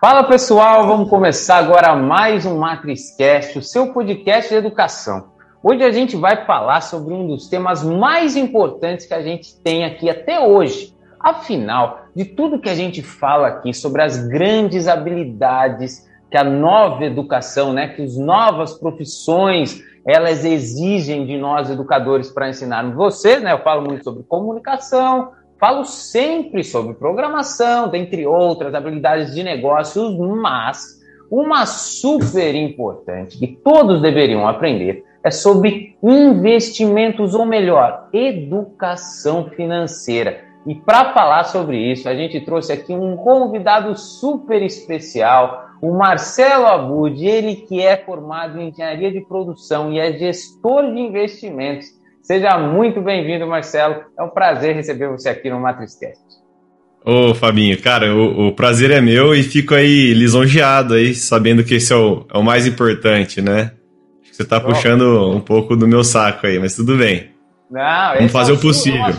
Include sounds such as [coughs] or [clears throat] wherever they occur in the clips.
Fala pessoal, vamos começar agora mais um MatrizCast, o seu podcast de educação. Hoje a gente vai falar sobre um dos temas mais importantes que a gente tem aqui até hoje. Afinal, de tudo que a gente fala aqui sobre as grandes habilidades que a nova educação, né, que as novas profissões, elas exigem de nós educadores para ensinar você, né? Eu falo muito sobre comunicação, Falo sempre sobre programação, dentre outras habilidades de negócios, mas uma super importante que todos deveriam aprender é sobre investimentos, ou melhor, educação financeira. E para falar sobre isso, a gente trouxe aqui um convidado super especial, o Marcelo Abud, ele que é formado em engenharia de produção e é gestor de investimentos Seja muito bem-vindo, Marcelo. É um prazer receber você aqui no MatrizCast. Ô, Fabinho, cara, o, o, prazer é meu e fico aí lisonjeado aí, sabendo que esse é o, é o mais importante, né? Acho que você tá puxando um pouco do meu saco aí, mas tudo bem. Não, Vamos fazer o possível.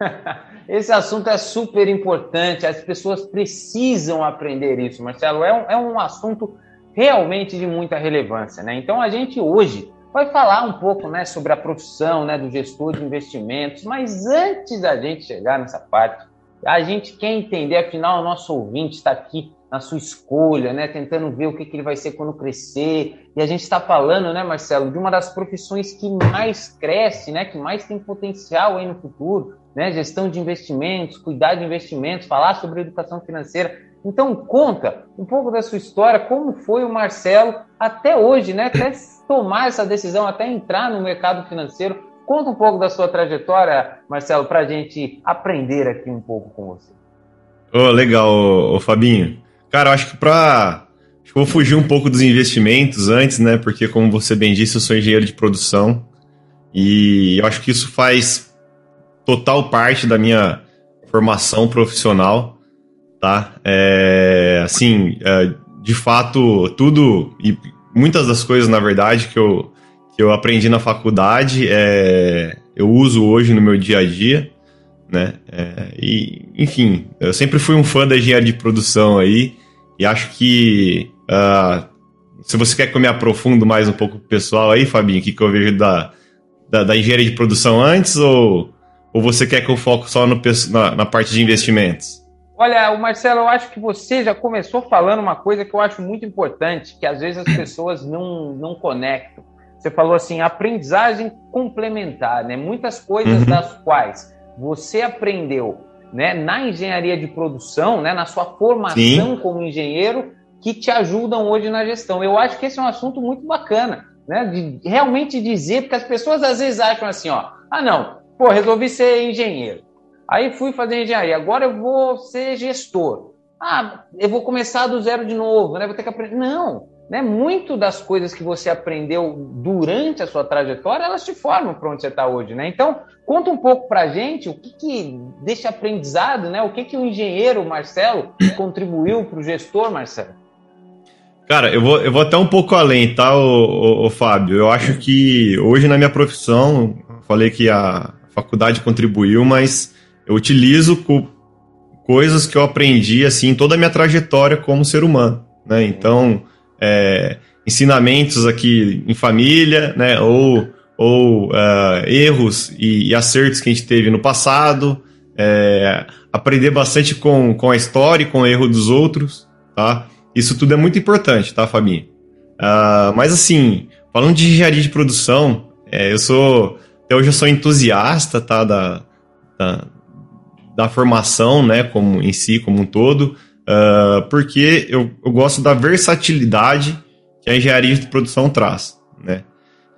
[laughs] Esse assunto é super importante, as pessoas precisam aprender isso, Marcelo. É um, é um assunto realmente de muita relevância, né? Então a gente hoje vai falar um pouco né, sobre a profissão né, do gestor de investimentos, mas antes da gente chegar nessa parte, a gente quer entender, afinal, o nosso ouvinte está aqui na sua escolha, né, tentando ver o que, que ele vai ser quando crescer. E a gente está falando, né, Marcelo, de uma das profissões que mais cresce, né, que mais tem potencial aí no futuro, né, gestão de investimentos, cuidar de investimentos, falar sobre educação financeira. Então conta um pouco da sua história, como foi o Marcelo até hoje, né, até tomar essa decisão, até entrar no mercado financeiro. Conta um pouco da sua trajetória, Marcelo, para a gente aprender aqui um pouco com você. Oh, legal, oh, Fabinho. Cara, eu acho que para. Vou fugir um pouco dos investimentos antes, né? Porque, como você bem disse, eu sou engenheiro de produção e eu acho que isso faz total parte da minha formação profissional, tá? É, assim, é, de fato, tudo e muitas das coisas, na verdade, que eu, que eu aprendi na faculdade, é, eu uso hoje no meu dia a dia, né? É, e, enfim, eu sempre fui um fã da engenharia de produção aí, e acho que uh, se você quer que eu me aprofundo mais um pouco pessoal aí, Fabinho, o que, que eu vejo da, da, da, engenharia de produção antes, ou, ou você quer que eu foco só no, na, na parte de investimentos? Olha, o Marcelo, eu acho que você já começou falando uma coisa que eu acho muito importante, que às vezes as [clears throat] pessoas não, não conectam. Você falou assim, aprendizagem complementar, né? Muitas coisas uhum. das quais você aprendeu né, na engenharia de produção, né, na sua formação Sim. como engenheiro, que te ajudam hoje na gestão. Eu acho que esse é um assunto muito bacana, né? De realmente dizer, porque as pessoas às vezes acham assim, ó, ah não, pô, resolvi ser engenheiro. Aí fui fazer engenharia, agora eu vou ser gestor. Ah, eu vou começar do zero de novo, né? Vou ter que aprender. Não, né? Muito das coisas que você aprendeu durante a sua trajetória, elas te formam para onde você está hoje, né? Então, conta um pouco para a gente o que, que aprendizado, né? O que, que o engenheiro Marcelo contribuiu para o gestor Marcelo? Cara, eu vou, eu vou até um pouco além, tá, o Fábio? Eu acho que hoje na minha profissão, falei que a faculdade contribuiu, mas eu utilizo co coisas que eu aprendi assim toda a minha trajetória como ser humano, né? Então, é, ensinamentos aqui em família, né? Ou, ou uh, erros e, e, acertos que a gente teve no passado, é, aprender bastante com, com a história e com o erro dos outros, tá? Isso tudo é muito importante, tá, Fabinho? Uh, mas assim, falando de engenharia de produção, é, eu sou até hoje eu sou entusiasta, tá, da, da da formação, né, como em si, como um todo, uh, porque eu, eu gosto da versatilidade que a engenharia de produção traz, né.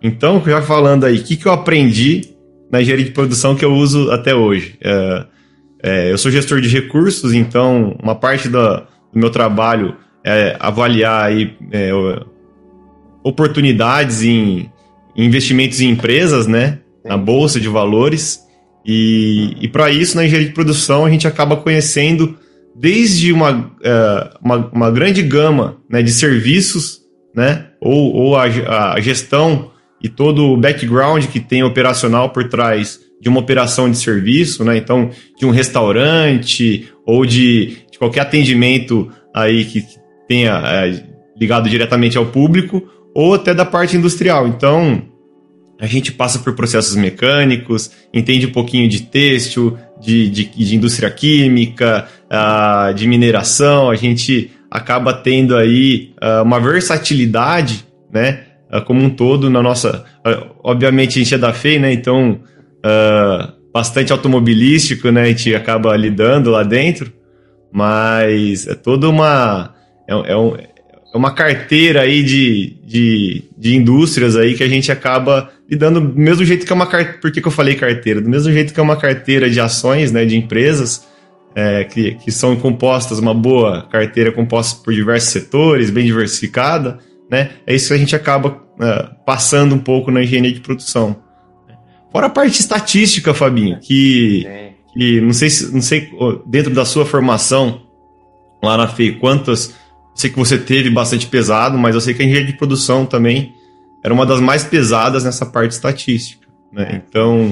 Então, já falando aí, o que, que eu aprendi na engenharia de produção que eu uso até hoje? Uh, é, eu sou gestor de recursos, então uma parte do, do meu trabalho é avaliar aí, é, oportunidades em, em investimentos em empresas, né, na bolsa de valores, e, e para isso, na engenharia de produção, a gente acaba conhecendo desde uma, uh, uma, uma, grande gama né, de serviços, né, ou, ou a, a, gestão e todo o background que tem operacional por trás de uma operação de serviço, né, então de um restaurante ou de, de qualquer atendimento aí que tenha é, ligado diretamente ao público ou até da parte industrial. Então, a gente passa por processos mecânicos, entende um pouquinho de têxtil, de, de, de indústria química, uh, de mineração, a gente acaba tendo aí uh, uma versatilidade, né, uh, como um todo na nossa... obviamente a gente é da FEI, né, então bastante automobilístico, né, a gente acaba lidando lá dentro, mas é toda uma... É, é, um, é uma carteira aí de, de, de indústrias aí que a gente acaba lidando do mesmo jeito que é uma carteira. Por que, que eu falei carteira? Do mesmo jeito que é uma carteira de ações, né, de empresas, é, que, que são compostas, uma boa carteira composta por diversos setores, bem diversificada, né? É isso que a gente acaba é, passando um pouco na engenharia de produção. Fora a parte estatística, Fabinho, que, que não sei não sei dentro da sua formação lá na FEI, quantas. Sei que você teve bastante pesado, mas eu sei que a engenharia de produção também era uma das mais pesadas nessa parte estatística. Né? É, então,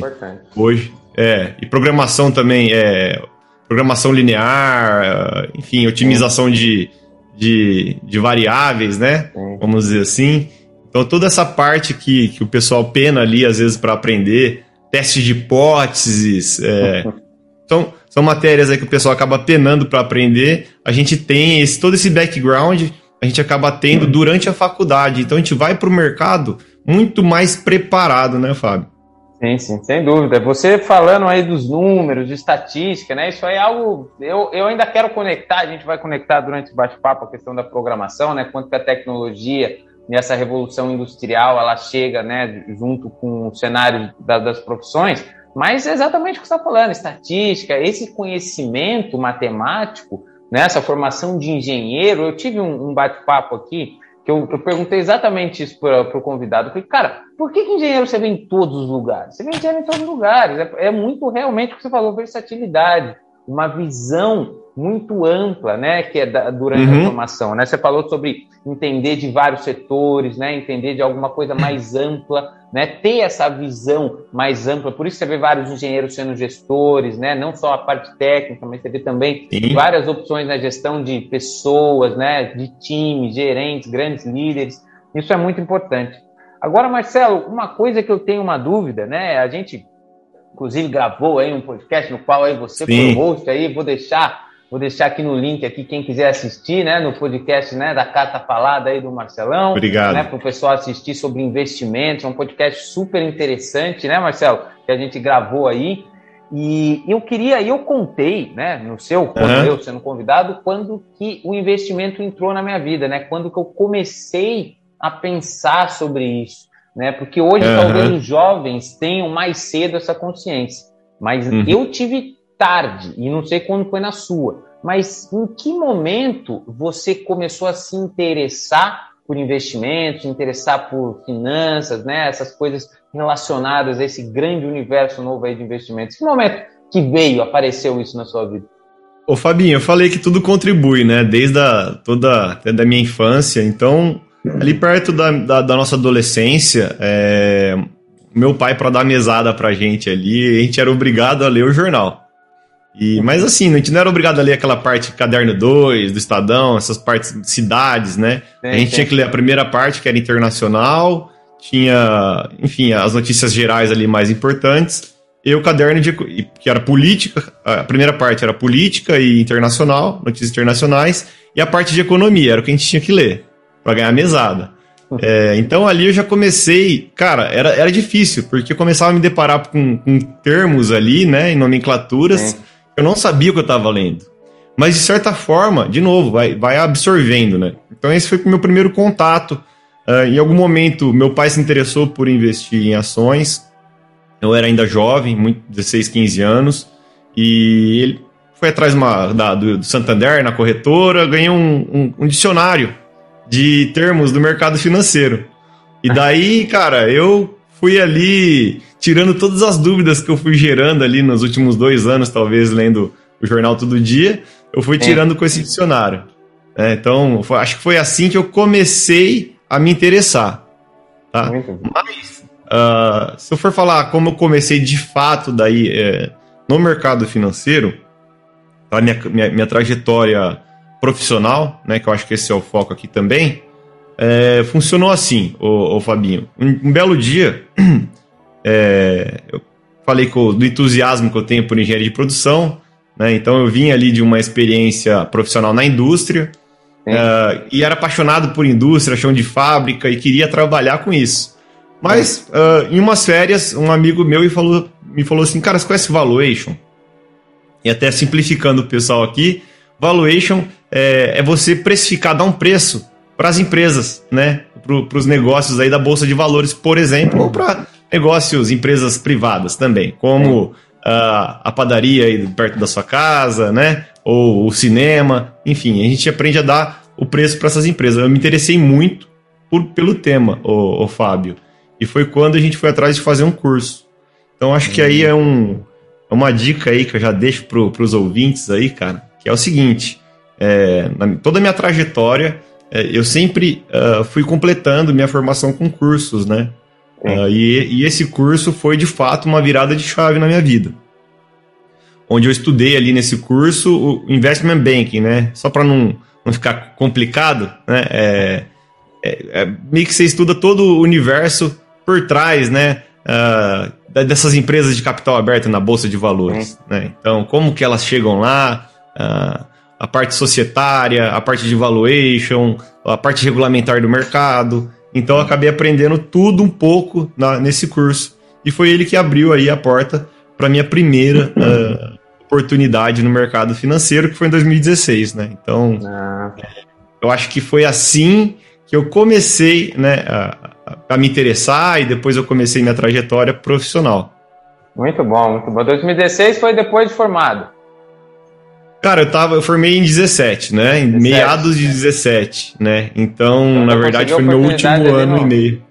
hoje. É, e programação também, é, programação linear, enfim, otimização de, de, de variáveis, né? Vamos dizer assim. Então, toda essa parte que, que o pessoal pena ali, às vezes, para aprender, testes de hipóteses, é, são, [laughs] são matérias aí que o pessoal acaba penando para aprender. A gente tem esse, todo esse background a gente acaba tendo durante a faculdade. Então a gente vai para o mercado muito mais preparado, né, Fábio? Sim, sim, sem dúvida. Você falando aí dos números, de estatística, né? Isso aí é algo. Eu, eu ainda quero conectar, a gente vai conectar durante o bate-papo a questão da programação, né? Quanto que a tecnologia e essa revolução industrial ela chega, né, junto com o cenário da, das profissões. Mas é exatamente o que você está falando, estatística, esse conhecimento matemático nessa formação de engenheiro, eu tive um, um bate-papo aqui que eu, eu, perguntei exatamente isso para o convidado. Eu falei, cara, por que, que, engenheiro você vê em todos os lugares? Você vê engenheiro em todos os lugares. É, é muito realmente o que você falou, versatilidade, uma visão muito ampla, né, que é da, durante uhum. a formação, né? Você falou sobre entender de vários setores, né, entender de alguma coisa mais [clears throat] ampla, né, ter essa visão mais ampla. Por isso você vê vários engenheiros sendo gestores, né, não só a parte técnica, mas você vê também Sim. várias opções na gestão de pessoas, né, de times, gerentes, grandes líderes. Isso é muito importante. Agora, Marcelo, uma coisa que eu tenho uma dúvida, né, a gente inclusive gravou aí um podcast no qual aí você Sim. foi host aí, vou deixar Vou deixar aqui no link aqui quem quiser assistir, né, no podcast, né, da Carta Falada aí do Marcelão. Obrigado. Né, para o pessoal assistir sobre investimentos, é um podcast super interessante, né, Marcelo, que a gente gravou aí. E eu queria, eu contei, né, no seu, quando uhum. eu sendo convidado, quando que o investimento entrou na minha vida, né, quando que eu comecei a pensar sobre isso, né, porque hoje uhum. talvez os jovens tenham mais cedo essa consciência, mas uhum. eu tive tarde, e não sei quando foi na sua, mas em que momento você começou a se interessar por investimentos, interessar por finanças, né? Essas coisas relacionadas a esse grande universo novo aí de investimentos. Que momento que veio, apareceu isso na sua vida? Ô Fabinho, eu falei que tudo contribui, né? Desde a, toda da minha infância. Então, ali perto da, da, da nossa adolescência, é, meu pai, para dar mesada pra gente ali, a gente era obrigado a ler o jornal. E, mas assim, a gente não era obrigado a ler aquela parte caderno 2 do Estadão, essas partes de cidades, né? a gente tinha que ler a primeira parte, que era internacional, tinha, enfim, as notícias gerais ali mais importantes, e o caderno de que era política, a primeira parte era política e internacional, notícias internacionais, e a parte de economia, era o que a gente tinha que ler, para ganhar mesada. [laughs] É, então ali eu já comecei, cara, era, era difícil, porque eu começava a me deparar com, com termos ali, né, em nomenclaturas, eu não sabia o que eu estava lendo. Mas de certa forma, de novo, vai, vai absorvendo, né? Então esse foi o meu primeiro contato. Uh, em algum momento, meu pai se interessou por investir em ações. Eu era ainda jovem, muito, 16, 15 anos, e ele foi atrás uma, da, do, Santander, na corretora, ganhou um, um, um dicionário de termos do mercado financeiro. E daí, cara, eu fui ali tirando todas as dúvidas que eu fui gerando ali nos últimos dois anos, talvez lendo o jornal todo dia, eu fui é. tirando é. com esse dicionário. É, então, foi, acho que foi assim que eu comecei a me interessar. Tá? Mas, uh, se eu for falar como eu comecei de fato daí é, no mercado financeiro, tá? minha, minha, minha trajetória profissional, né, que eu acho que esse é o foco aqui também, é, funcionou assim, o, Fabinho. Um, um, belo dia, [clears throat] é, eu falei com, do entusiasmo que eu tenho por engenharia de produção, né, então eu vim ali de uma experiência profissional na indústria, uh, e era apaixonado por indústria, chão de fábrica, e queria trabalhar com isso. Mas, uh, em umas férias, um amigo meu me falou, me falou assim, cara, você conhece Valuation? E até simplificando o pessoal aqui, Valuation é, é você precificar, dar um preço para as empresas, né? Para os negócios aí da Bolsa de Valores, por exemplo, ou para negócios, empresas privadas também, como uh, a padaria aí perto da sua casa, né? Ou o cinema, enfim, a gente aprende a dar o preço para essas empresas. Eu me interessei muito por, pelo tema, o, Fábio, e foi quando a gente foi atrás de fazer um curso. Então acho que aí é um, é uma dica aí que eu já deixo para os ouvintes aí, cara, que é o seguinte: é, na, toda a minha trajetória, é, eu sempre uh, fui completando minha formação com cursos, né? Uh, e, e, esse curso foi de fato uma virada de chave na minha vida. Onde eu estudei ali nesse curso o Investment Banking, né? Só para não, não ficar complicado, né? É, é, é, meio que você estuda todo o universo por trás, né? Uh, dessas empresas de capital aberto na bolsa de valores, né? Então, como que elas chegam lá? Uh, a parte societária, a parte de valuation, a parte regulamentar do mercado. Então eu acabei aprendendo tudo um pouco na, nesse curso. E foi ele que abriu aí a porta para minha primeira uh, [laughs] oportunidade no mercado financeiro, que foi em 2016, né? Então, ah. eu acho que foi assim que eu comecei né, a, a, me interessar e depois eu comecei minha trajetória profissional. Muito bom, muito bom. 2016 foi depois de formado. Cara, eu tava, eu formei em 17, né? Em 17, meados de 17, né? Então, então na verdade, foi meu último ano no, e meio.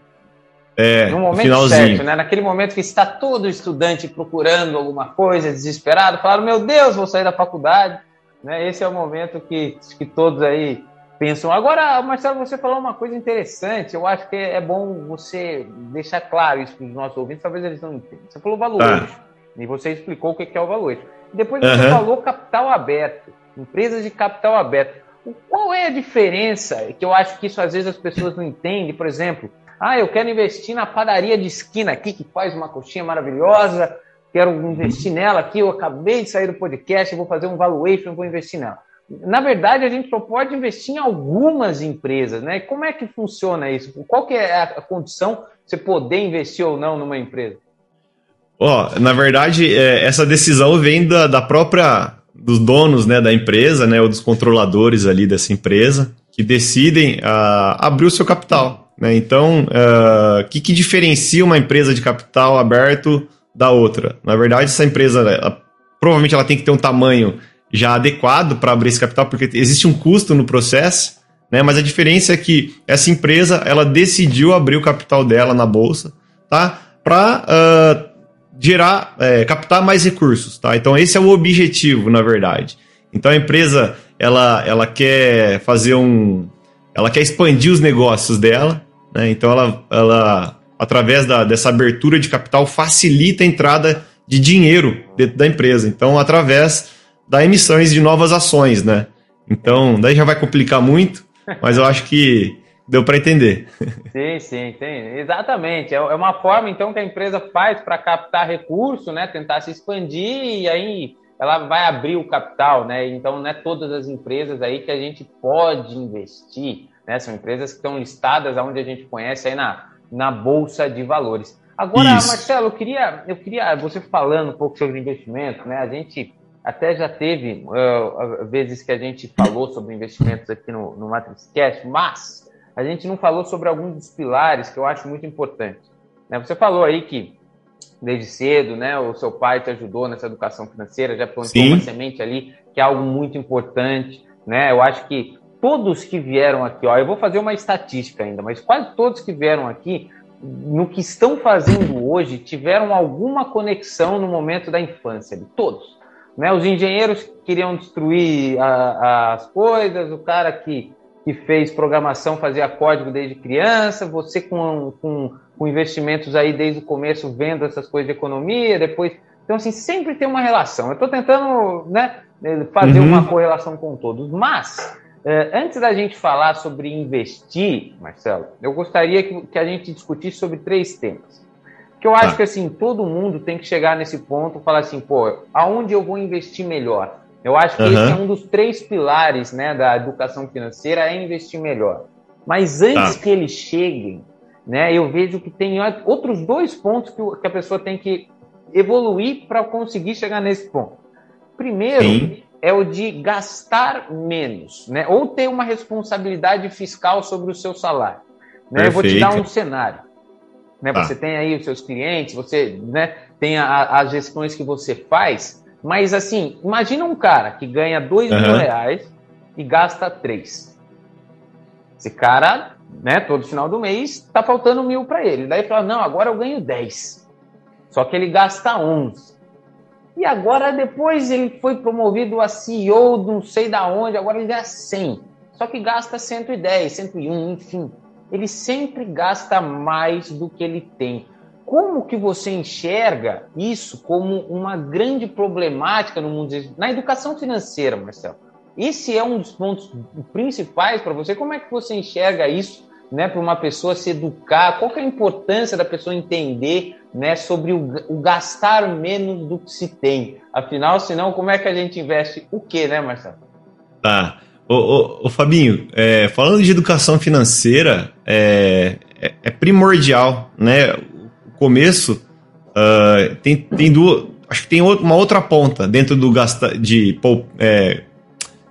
É, no momento finalzinho. certo, né? Naquele momento que está todo estudante procurando alguma coisa, desesperado, falaram, meu Deus, vou sair da faculdade. Né? Esse é o momento que, que todos aí pensam. Agora, Marcelo, você falou uma coisa interessante. Eu acho que é bom você deixar claro isso para os nossos ouvintes, talvez eles não entendam. Você falou valor. Tá. E você explicou o que é o valor. Depois você uhum. falou capital aberto, empresas de capital aberto. Qual é a diferença? Que eu acho que isso às vezes as pessoas não entendem. Por exemplo, ah, eu quero investir na padaria de esquina aqui, que faz uma coxinha maravilhosa, quero investir nela aqui, eu acabei de sair do podcast, vou fazer um valuation, vou investir nela. Na verdade, a gente só pode investir em algumas empresas, né? Como é que funciona isso? Qual que é a condição de você poder investir ou não numa empresa? Ó, na verdade, é, essa decisão vem da, da própria dos donos né, da empresa, né, ou dos controladores ali dessa empresa, que decidem uh, abrir o seu capital. Né? Então, o uh, que, que diferencia uma empresa de capital aberto da outra? Na verdade, essa empresa, ela, provavelmente ela tem que ter um tamanho já adequado para abrir esse capital, porque existe um custo no processo, né? mas a diferença é que essa empresa ela decidiu abrir o capital dela na bolsa tá? para uh, ah, gerar, é, captar mais recursos, tá? Então esse é o objetivo, na verdade. Então a empresa ela, ela quer fazer um, ela quer expandir os negócios dela, né? Então ela, ela através da, dessa abertura de capital facilita a entrada de dinheiro dentro da empresa. Então através da emissões de novas ações, né? Então daí já vai complicar muito, mas eu acho que Deu para entender. Sim, sim, tem. Exatamente. É, é uma forma, então, que a empresa faz para captar recurso, né? Tentar se expandir e aí ela vai abrir o capital, né? Então, não é todas as empresas aí que a gente pode investir, né? São empresas que estão listadas onde a gente conhece aí na, na Bolsa de Valores. Agora, Isso. Marcelo, eu queria, eu queria, você falando um pouco sobre investimento, né? A gente até já teve uh, vezes que a gente falou sobre investimentos aqui no, no Matrix Cash, mas a gente não falou sobre alguns dos pilares que eu acho muito importantes. Né? Você falou aí que desde cedo, né, o seu pai te ajudou nessa educação financeira, já plantou uma semente ali, que é algo muito importante, né? Eu acho que todos que vieram aqui, ó, eu vou fazer uma estatística ainda, mas quase todos que vieram aqui, no que estão fazendo hoje, tiveram alguma conexão no momento da infância, de todos. Né? Os engenheiros que queriam destruir a, as coisas, o cara que que fez programação, fazia código desde criança, você com, com, com, investimentos aí desde o começo vendo essas coisas de economia, depois. Então, assim, sempre tem uma relação. Eu estou tentando né, fazer uhum. uma correlação com todos, mas é, antes da gente falar sobre investir, Marcelo, eu gostaria que, que a gente discutisse sobre três temas. Que eu acho tá. que assim, todo mundo tem que chegar nesse ponto e falar assim, pô, aonde eu vou investir melhor? Eu acho que uhum. esse é um dos três pilares né, da educação financeira, é investir melhor. Mas antes tá. que eles cheguem, né, eu vejo que tem outros dois pontos que, a pessoa tem que evoluir para conseguir chegar nesse ponto. Primeiro, Sim é o de gastar menos, né? Ou ter uma responsabilidade fiscal sobre o seu salário. Né? Eu vou te dar um cenário. Né? Ah. Você tem aí os seus clientes, você né, tem a, as gestões que você faz, mas assim, imagina um cara que ganha dois uhum. mil reais e gasta três. Esse cara, né, todo final do mês, tá faltando mil para ele. Daí fala, não, agora eu ganho 10. Só que ele gasta 11. E agora, depois, ele foi promovido a CEO, não sei da onde, agora ele ganha 100. Só que gasta 110, 101, enfim. Ele sempre gasta mais do que ele tem. Como que você enxerga isso como uma grande problemática no mundo, na educação financeira, Marcelo? Esse é um dos pontos principais para você. Como é que você enxerga isso né, para uma pessoa se educar? Qual é a importância da pessoa entender né, sobre o, o, gastar menos do que se tem? Afinal, senão, como é que a gente investe o quê, né, Marcelo? Tá. Ô, ô, ô Fabinho, é, falando de educação financeira, é, é, é primordial, né? Começo uh, tem, tem duas. Acho que tem uma outra ponta dentro do gastar de, é,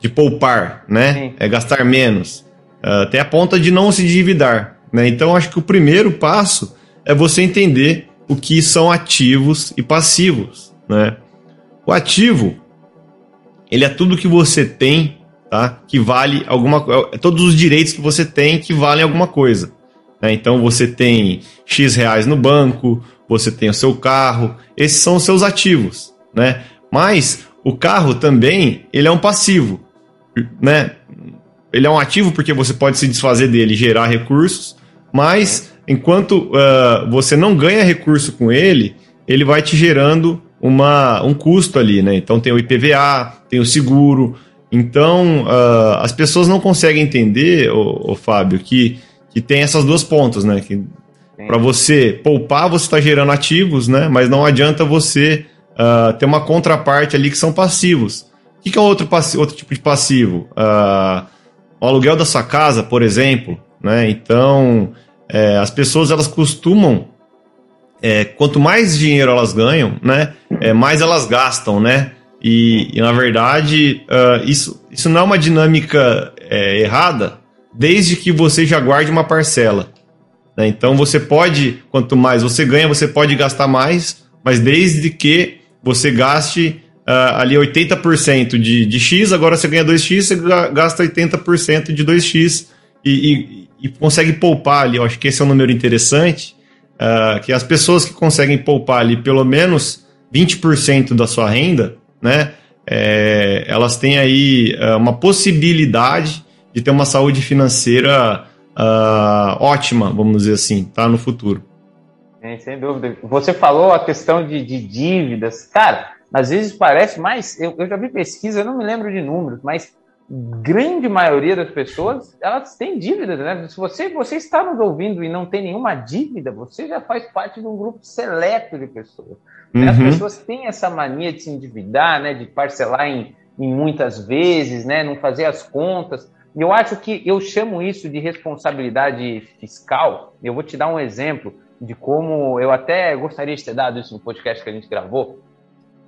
de poupar, né? Sim. É gastar menos. Uh, tem a ponta de não se endividar. Né? Então, acho que o primeiro passo é você entender o que são ativos e passivos. Né? O ativo, ele é tudo que você tem, tá? que vale alguma é todos os direitos que você tem que valem alguma coisa. Né? Então, você tem X reais no banco, você tem o seu carro, esses são os seus ativos. Né? Mas o carro também ele é um passivo. Né? ele é um ativo porque você pode se desfazer dele, gerar recursos, mas enquanto uh, você não ganha recurso com ele, ele vai te gerando uma, um custo ali, né? Então tem o IPVA, tem o seguro. Então uh, as pessoas não conseguem entender, o, Fábio, que, que tem essas duas pontas, né? Que para você poupar, você está gerando ativos, né? Mas não adianta você uh, ter uma contraparte ali que são passivos. O que, que é outro, outro tipo de passivo? Uh, o aluguel da sua casa, por exemplo, né? Então, é, as pessoas elas costumam, é, quanto mais dinheiro elas ganham, né? É, mais elas gastam, né? E, e na verdade, uh, isso, isso não é uma dinâmica é, errada, desde que você já guarde uma parcela. Né? Então, você pode, quanto mais você ganha, você pode gastar mais, mas desde que você gaste uh, ali 80% de, de X, agora você ganha 2X, você gasta 80% de 2X e, e, e, consegue poupar ali. Eu acho que esse é um número interessante, uh, que as pessoas que conseguem poupar ali pelo menos 20% da sua renda, né, é, elas têm aí uh, uma possibilidade de ter uma saúde financeira ótima, vamos dizer assim, tá, no futuro. É, sem dúvida. Você falou a questão de, de dívidas. Cara, às vezes parece mais. Eu, eu já vi pesquisa, eu não me lembro de números, mas grande maioria das pessoas elas têm dívidas, né? Se você, você está nos ouvindo e não tem nenhuma dívida, você já faz parte de um grupo seleto de pessoas. Uhum. As pessoas têm essa mania de se endividar, né? De parcelar em, em muitas vezes, né? Não fazer as contas. E eu acho que eu chamo isso de responsabilidade fiscal. Eu vou te dar um exemplo de como eu até gostaria de ter dado isso no podcast que a gente gravou.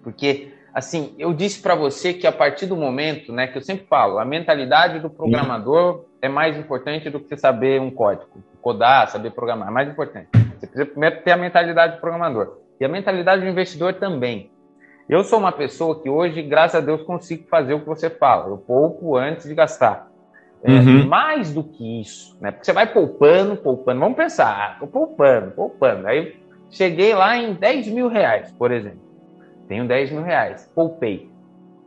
Porque, assim, eu disse para você que a partir do momento, né, que eu sempre falo, a mentalidade do programador é mais importante do que saber um código, codar, saber programar, é mais importante. Você precisa primeiro ter a mentalidade do programador. E a mentalidade do investidor também. Eu sou uma pessoa que hoje, graças a Deus, consigo fazer o que você fala. Eu poupo antes de gastar. É, uhum. Mais do que isso, né? Porque você vai poupando, poupando. Vamos pensar, ah, poupando, poupando. Aí cheguei lá em 10 mil reais, por exemplo. Tenho 10 mil reais, poupei.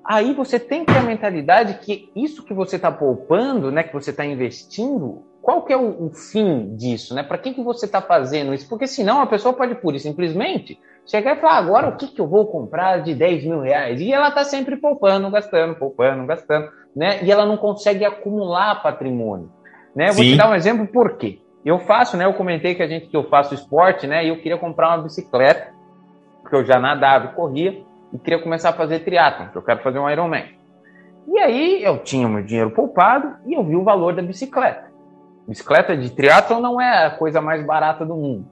Aí você tem que ter a mentalidade que isso que você está poupando, né, que você está investindo, qual que é o, o fim disso, né? Para que, que você está fazendo isso? Porque senão a pessoa pode pura e simplesmente chegar e falar, agora o que, que eu vou comprar de 10 mil reais? E ela está sempre poupando, gastando, poupando, gastando, né? E ela não consegue acumular patrimônio. Né? Vou te dar um exemplo por quê. Eu faço, né? Eu comentei que a gente que eu faço esporte, né? E eu queria comprar uma bicicleta, porque eu já nadava e corria, e queria começar a fazer triatlon, porque eu quero fazer um Ironman. E aí eu tinha meu dinheiro poupado e eu vi o valor da bicicleta. Bicicleta de triatlon não é a coisa mais barata do mundo.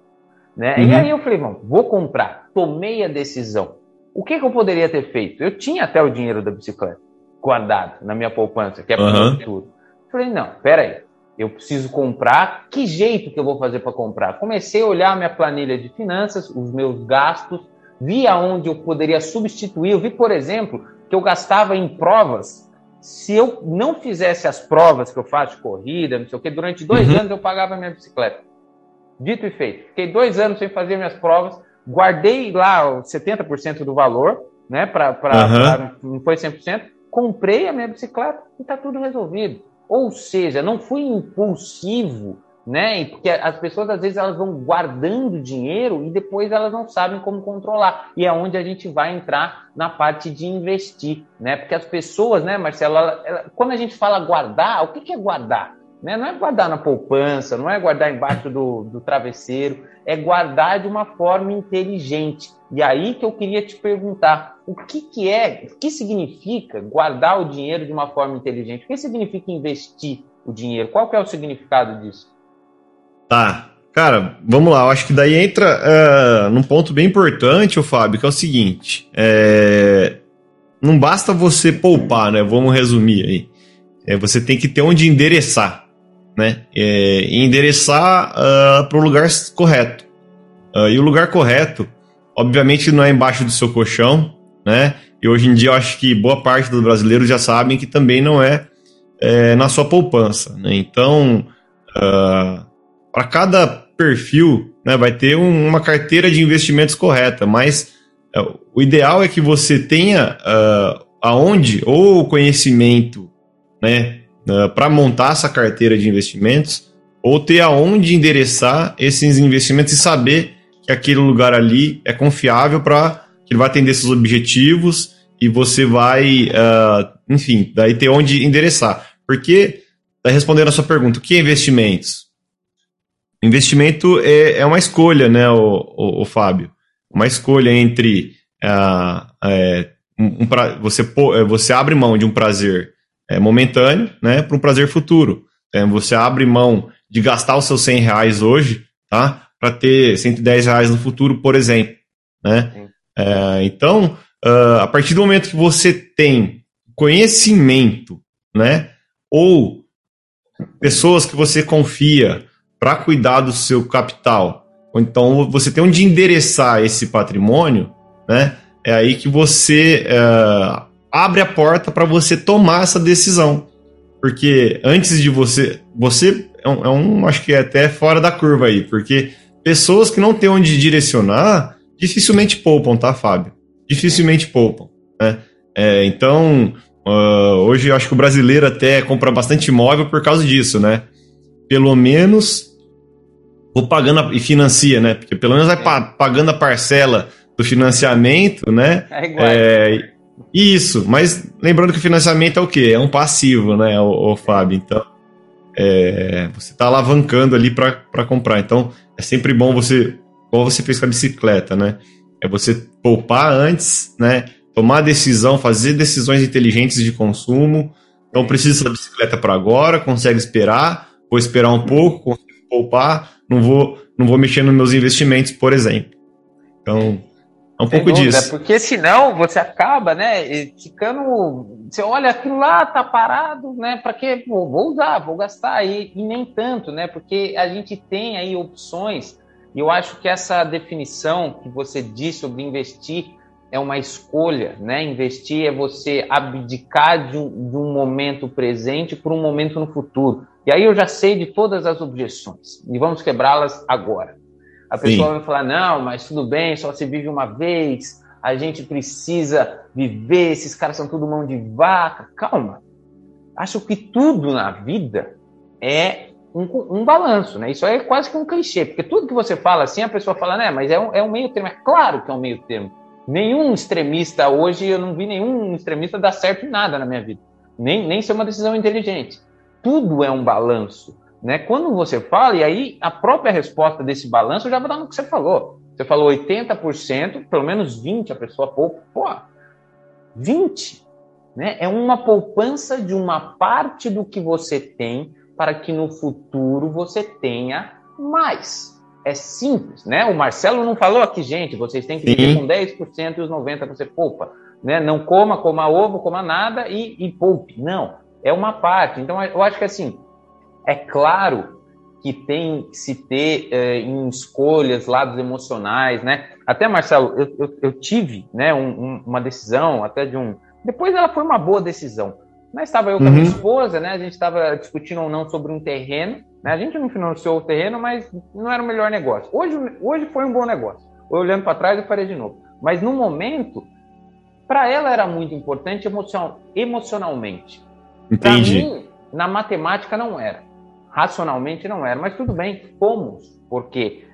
Né? Uhum. E aí eu falei, bom, vou comprar. Tomei a decisão. O que, que, eu poderia ter feito? Eu tinha até o dinheiro da bicicleta guardado na minha poupança, que é para uhum. futuro. Falei, não, peraí. Eu preciso comprar. Que jeito que eu vou fazer para comprar? Comecei a olhar a minha planilha de finanças, os meus gastos, vi aonde eu poderia substituir. Eu vi, por exemplo, que eu gastava em provas se eu não fizesse as provas que eu faço de corrida, não sei o que, durante dois uhum. anos eu pagava minha bicicleta. Dito e feito. Fiquei dois anos sem fazer minhas provas, guardei lá 70% do valor, né? Pra, pra, uhum. pra, não foi 100%, comprei a minha bicicleta e está tudo resolvido. Ou seja, não fui impulsivo né? Porque as pessoas às vezes elas vão guardando dinheiro e depois elas não sabem como controlar. E é onde a gente vai entrar na parte de investir, né? Porque as pessoas, né, Marcelo, ela, ela, quando a gente fala guardar, o que, que é guardar? Né? Não é guardar na poupança, não é guardar embaixo do, do travesseiro, é guardar de uma forma inteligente. E aí que eu queria te perguntar, o que, que é, o que significa guardar o dinheiro de uma forma inteligente? O que significa investir o dinheiro? Qual que é o significado disso? Tá. Cara, vamos lá. Eu acho que daí entra uh, num ponto bem importante, o Fábio, que é o seguinte: é... não basta você poupar, né? Vamos resumir aí. É, você tem que ter onde endereçar, né? É, endereçar uh, para o lugar correto. Uh, e o lugar correto, obviamente, não é embaixo do seu colchão, né? E hoje em dia eu acho que boa parte dos brasileiros já sabem que também não é, é na sua poupança, né? Então. Uh, para cada perfil, né, vai ter um, uma carteira de investimentos correta, mas uh, o ideal é que você tenha uh, aonde ou o conhecimento, né, uh, para montar essa carteira de investimentos, ou ter aonde endereçar esses investimentos e saber que aquele lugar ali é confiável para que ele vai atender seus objetivos e você vai, enfim, daí ter onde endereçar. Porque, tá respondendo a sua pergunta, o que é investimentos? Investimento é, é uma escolha, né, o, o, o Fábio? Uma escolha entre uh, é, um, um pra, você, é, você abre mão de um prazer é, momentâneo né, para um prazer futuro. É, você abre mão de gastar os seus 100 reais hoje tá, para ter 110 reais no futuro, por exemplo. Né? É, então, uh, a partir do momento que você tem conhecimento né, ou pessoas que você confia para cuidar do seu capital, ou então você tem onde endereçar esse patrimônio, né? É aí que você é, abre a porta para você tomar essa decisão. Porque antes de você. Você é um, é um, Acho que é até fora da curva aí. Porque pessoas que não têm onde direcionar dificilmente poupam, tá, Fábio? Dificilmente poupam. Né? É, então, uh, hoje eu acho que o brasileiro até compra bastante imóvel por causa disso, né? Pelo menos vou pagando a, e financia, né? Porque pelo menos vai é. pa, pagando a parcela do financiamento, né? É igual. É, isso, mas lembrando que o financiamento é o quê? É um passivo, né, o, o Fábio? Então, é, você está alavancando ali para comprar. Então, é sempre bom você, como você fez com a bicicleta, né? É você poupar antes, né? Tomar decisão, fazer decisões inteligentes de consumo. Então, precisa da bicicleta para agora, consegue esperar, vou esperar um pouco, consigo poupar, não vou, não vou mexer nos meus investimentos, por exemplo. Então, é um Sem pouco dúvida, disso. Porque senão você acaba, né, ficando. Você olha aquilo lá, tá parado, né? Para que vou usar, vou gastar aí, e nem tanto, né? Porque a gente tem aí opções, e eu acho que essa definição que você disse sobre investir é uma escolha, né? Investir é você abdicar de um, de um momento presente por um momento no futuro. E aí eu já sei de todas as objeções e vamos quebrá-las agora. A pessoa Sim. vai falar: não, mas tudo bem, só se vive uma vez, a gente precisa viver, esses caras são tudo mão de vaca. Calma. Acho que tudo na vida é um, um, balanço, né? Isso é quase que um clichê, porque tudo que você fala assim, a pessoa fala, né, mas é um, é um meio termo. É claro que é um meio termo. Nenhum extremista hoje, eu não vi nenhum extremista dar certo em nada na minha vida. Nem, nem ser uma decisão inteligente. Tudo é um balanço. Né? Quando você fala, e aí a própria resposta desse balanço já vai dar no que você falou. Você falou 80%, pelo menos 20% a pessoa poupa. Pô, 20%. Né? É uma poupança de uma parte do que você tem para que no futuro você tenha mais. É simples, né? O Marcelo não falou aqui, gente, vocês têm que viver com 10% e os 90% você poupa. Né? Não coma, coma ovo, coma nada e, e poupe. Não, é uma parte. Então, eu acho que assim, é claro que tem que se ter é, em escolhas, lados emocionais, né? Até, Marcelo, eu, eu, eu tive né, um, um, uma decisão, até de um. Depois ela foi uma boa decisão. Mas estava eu com a minha uhum. esposa, né? A gente estava discutindo ou não sobre um terreno. Né? A gente não financiou o terreno, mas não era o melhor negócio. Hoje, hoje foi um bom negócio. Olhando para trás, eu farei de novo. Mas no momento, para ela era muito importante emocional, emocionalmente. Entendi. Para mim, na matemática não era. Racionalmente não era. Mas tudo bem, fomos. Porque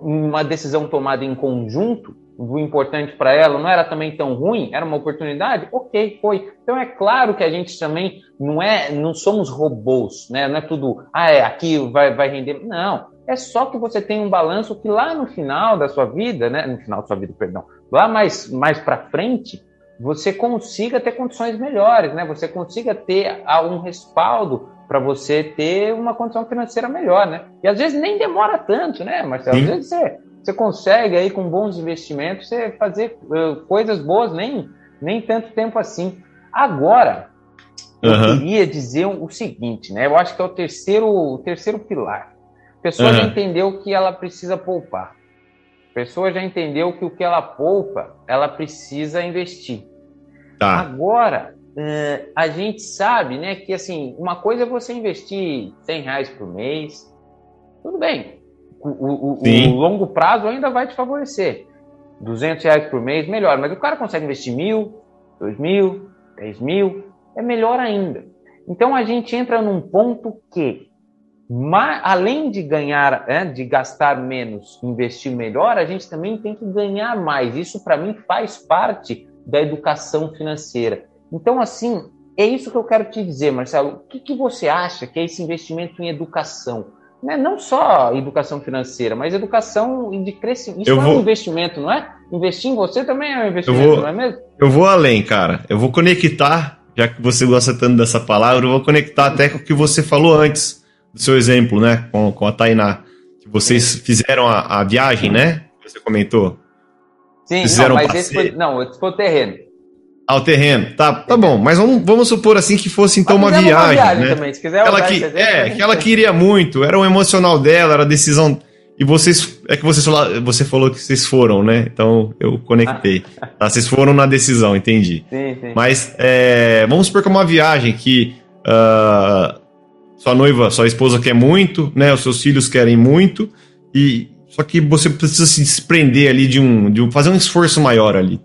uma decisão tomada em conjunto o importante para ela não era também tão ruim, era uma oportunidade, ok, foi. Então é claro que a gente também não é, não somos robôs, né? Não é tudo, ah, é, aqui vai, vai render. Não, é só que você tem um balanço que lá no final da sua vida, né? No final da sua vida, perdão, lá mais, mais para frente, você consiga ter condições melhores, né? Você consiga ter um respaldo para você ter uma condição financeira melhor, né? E às vezes nem demora tanto, né, Marcelo? Às vezes você você consegue aí com bons investimentos você fazer uh, coisas boas nem nem tanto tempo assim. Agora eu uhum. queria dizer o seguinte, né? Eu acho que é o terceiro o terceiro pilar. A pessoa uhum. já entendeu que ela precisa poupar. A pessoa já entendeu que o que ela poupa, ela precisa investir. Tá. Agora, uh, a gente sabe, né, que assim, uma coisa é você investir 100 reais por mês, tudo bem, o, o, o, longo prazo ainda vai te favorecer. 200 reais por mês, melhor. Mas o cara consegue investir mil, dois mil, dez mil, é melhor ainda. Então a gente entra num ponto que, além de ganhar, né, de gastar menos, investir melhor, a gente também tem que ganhar mais. Isso para mim faz parte da educação financeira. Então assim, é isso que eu quero te dizer, Marcelo. O que, que você acha que é esse investimento em educação? Né, não só educação financeira, mas educação de crescimento. Isso eu é vou... um investimento, não é? Investir em você também é um investimento, vou... não é mesmo? Eu vou além, cara. Eu vou conectar, já que você gosta tanto dessa palavra, eu vou conectar até com o que você falou antes, do seu exemplo, né, com, com a Tainá. Que vocês fizeram a, a viagem, né? Você comentou. Sim, fizeram não, mas esse foi, não, esse foi o terreno. Ao terreno. Tá, tá bom, mas vamos, vamos supor assim que fosse então uma viagem. Uma viagem né? também, se quiser ela que, É, que ela queria muito, era o emocional dela, era a decisão. E vocês. É que você, você falou que vocês foram, né? Então eu conectei. [laughs] tá, vocês foram na decisão, entendi. Sim, sim. Mas é, vamos supor que é uma viagem que uh, sua noiva, sua esposa quer muito, né? Os seus filhos querem muito, e só que você precisa se desprender ali de um. De um fazer um esforço maior ali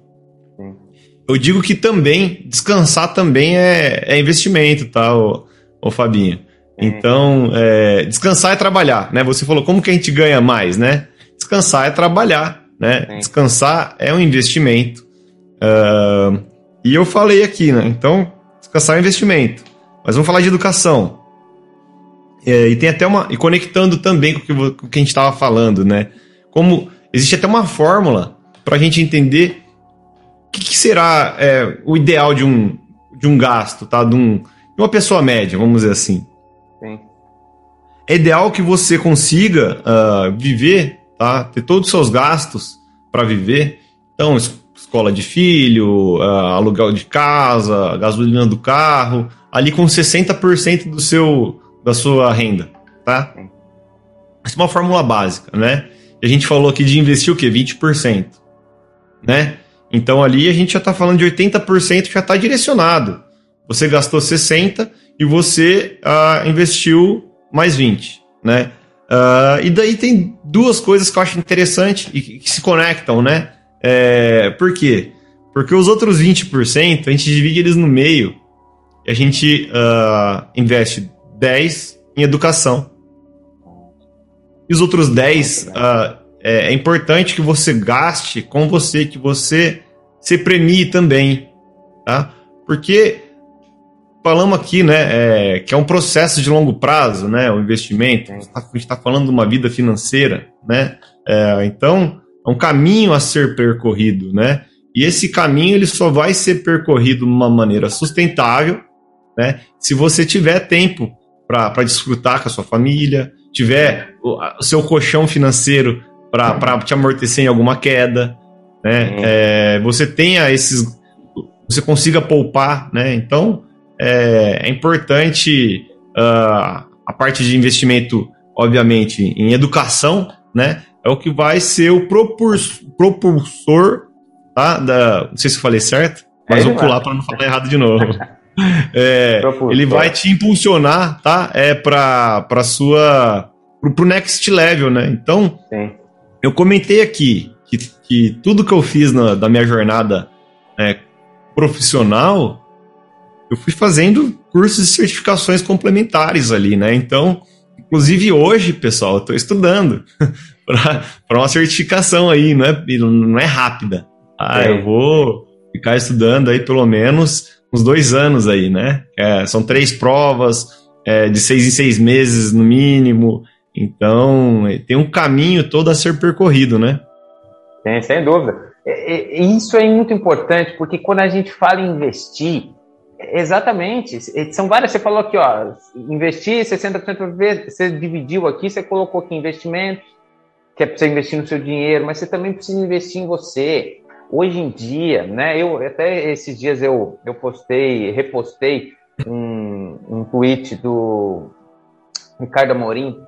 eu digo que também, descansar também é, é investimento, tá, ô, ô Fabinho? É. Então, é, descansar é trabalhar, né? Você falou como que a gente ganha mais, né? Descansar é trabalhar, né? Descansar é um investimento. Uh, e eu falei aqui, né? Então, descansar é um investimento. Mas vamos falar de educação. É, e tem até uma. E conectando também com o que, com o que a gente estava falando, né? Como existe até uma fórmula para a gente entender que, que será é, o ideal de um, de um gasto, tá? De, um, de uma pessoa média, vamos dizer assim. Sim. É ideal que você consiga uh, viver, tá? Ter todos os seus gastos para viver. Então, escola de filho, uh, aluguel de casa, gasolina do carro, ali com 60% do seu, da sua renda, tá? Essa é uma fórmula básica, né? E a gente falou aqui de investir o quê? 20%, né? Então ali a gente já está falando de 80% já está direcionado. Você gastou 60% e você uh, investiu mais 20%. Né? Uh, e daí tem duas coisas que eu acho interessante e que, que se conectam, né? É, por quê? Porque os outros 20% a gente divide eles no meio e a gente uh, investe 10% em educação, e os outros 10 uh, ah, é, é, importante que você gaste com você, que você se premie também, tá? Porque falamos aqui, né, é, que é um processo de longo prazo, né, o investimento. A gente está falando de uma vida financeira, né? É, então, é um caminho a ser percorrido, né? E esse caminho ele só vai ser percorrido de uma maneira sustentável, né? Se você tiver tempo para desfrutar com a sua família, tiver o, o seu colchão financeiro para te amortecer em alguma queda, né? É, você tenha esses, você consiga poupar, né? Então é, é importante uh, a parte de investimento, obviamente, em educação, né? É o que vai ser o propulsor, tá? Da, não sei se eu falei certo, mas é vou pular para não falar errado de novo. [laughs] É, ele vai te impulsionar, tá? É para para sua pro, pro next level, né? Então, Sim. Eu comentei aqui que, que tudo que eu fiz na, da minha jornada né, profissional, eu fui fazendo cursos e certificações complementares ali, né? Então, inclusive hoje, pessoal, eu estou estudando [laughs] para uma certificação aí, não é, não é rápida. Ah, é. eu vou ficar estudando aí pelo menos uns dois anos aí, né? É, são três provas, é, de seis em seis meses no mínimo. Então, é, tem um caminho todo a ser percorrido, né? Tem, sem dúvida. Isso é muito importante, porque quando a gente fala em investir, exatamente, são várias, você falou aqui, ó, investir 60%, você dividiu aqui, você colocou aqui investimento, que é para você investir no seu dinheiro, mas você também precisa investir em você, hoje em dia, né? Eu até esses dias eu, eu postei, repostei um, um tweet do Ricardo Amorim,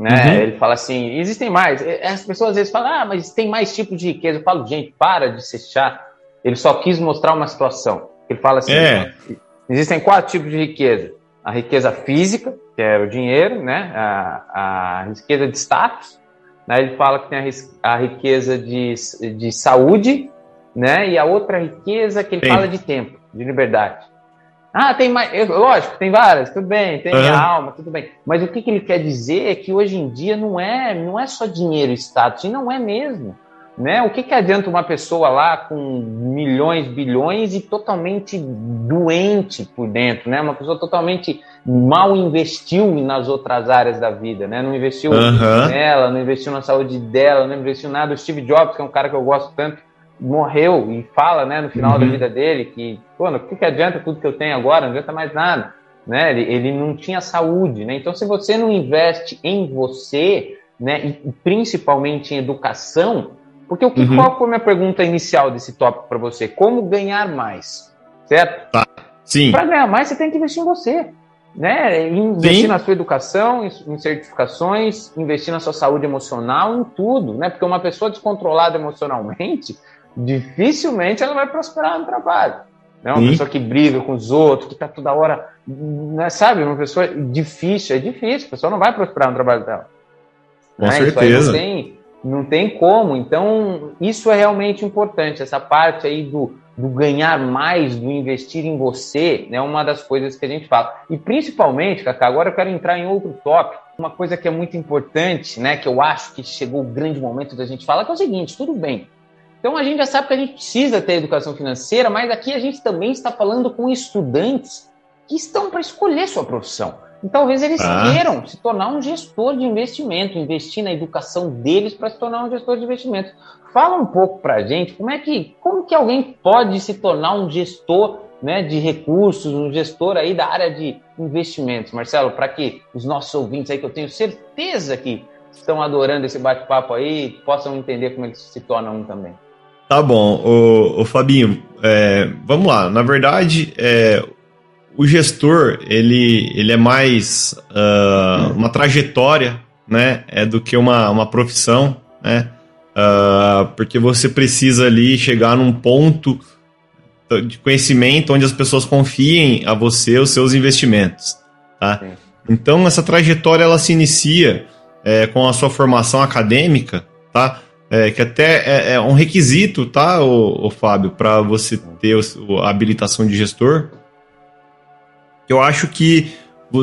né? Uhum. Ele fala assim: existem mais. As pessoas às vezes falam, ah, mas tem mais tipos de riqueza. Eu falo, gente, para de ser chato. Ele só quis mostrar uma situação. Ele fala assim: é. existem quatro tipos de riqueza: a riqueza física, que é o dinheiro, né? A, a riqueza de status, né? Ele fala que tem a, a riqueza de, de saúde, né? E a outra riqueza que ele fala de tempo, de liberdade. Ah, tem mais. Lógico, tem várias, tudo bem, tem uhum. alma, tudo bem. Mas o que, que ele quer dizer é que hoje em dia não é, não é só dinheiro e status, e não é mesmo. Né? O que, que adianta uma pessoa lá com milhões, bilhões e totalmente doente por dentro, né? Uma pessoa totalmente mal investiu nas outras áreas da vida, né? Não investiu uhum. nela, não investiu na saúde dela, não investiu nada. O Steve Jobs, que é um cara que eu gosto tanto, morreu e fala, né, no final uhum. da vida dele que, pô, o que, que adianta tudo que eu tenho agora? Não adianta mais nada, né? Ele, ele não tinha saúde, né? Então, se você não investe em você, né, e principalmente em educação, porque o que, uhum. qual foi a minha pergunta inicial desse tópico para você? Como ganhar mais? Certo? Tá. Sim. Para ganhar mais, você tem que investir em você. Né? Investir Sim. na sua educação, em certificações, investir na sua saúde emocional, em tudo. Né? Porque uma pessoa descontrolada emocionalmente, dificilmente ela vai prosperar no trabalho. Né? Uma Sim. pessoa que briga com os outros, que está toda hora. Né? Sabe? Uma pessoa difícil, é difícil, a pessoa não vai prosperar no trabalho dela. Com né? certeza. Não tem, não tem como. Então, isso é realmente importante. Essa parte aí do, do ganhar mais, do investir em você, é né, uma das coisas que a gente fala. E principalmente, Cacá, agora eu quero entrar em outro tópico. Uma coisa que é muito importante, né, que eu acho que chegou o grande momento da gente falar, que é o seguinte: tudo bem. Então a gente já sabe que a gente precisa ter educação financeira, mas aqui a gente também está falando com estudantes que estão para escolher sua profissão. E talvez eles ah. queiram se tornar um gestor de investimento, investir na educação deles para se tornar um gestor de investimento. Fala um pouco para a gente como é que, como que alguém pode se tornar um gestor né, de recursos, um gestor aí da área de investimentos, Marcelo, para que os nossos ouvintes aí, que eu tenho certeza que estão adorando esse bate-papo aí, possam entender como eles se tornam um também. Tá bom, o, o Fabinho, é, vamos lá. Na verdade, é, o gestor ele, ele é mais uh, uma trajetória, né, é do que uma, uma profissão, né, uh, porque você precisa ali chegar num ponto de conhecimento onde as pessoas confiem a você os seus investimentos, tá? Então essa trajetória ela se inicia é, com a sua formação acadêmica, tá? É, que até é, é, um requisito, tá, o, o Fábio, para você ter a habilitação de gestor, eu acho que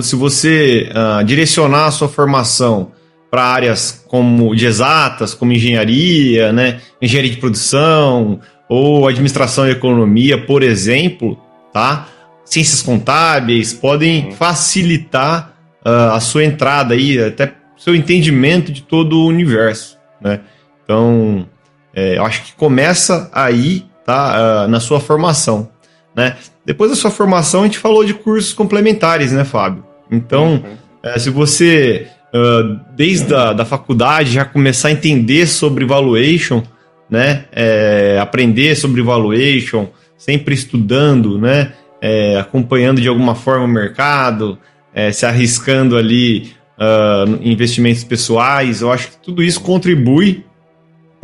se você uh, direcionar a sua formação para áreas como de exatas, como engenharia, né, engenharia de produção ou administração e economia, por exemplo, tá? Ciências contábeis podem facilitar uh, a sua entrada aí, até seu entendimento de todo o universo, né? Então, é, eu acho que começa aí, tá? Uh, na sua formação, né? Depois da sua formação, a gente falou de cursos complementares, né, Fábio? Então, uhum. é, se você uh, desde a da faculdade já começar a entender sobre valuation, né? É, aprender sobre valuation, sempre estudando, né? É, acompanhando de alguma forma o mercado, é, se arriscando ali uh, investimentos pessoais. Eu acho que tudo isso contribui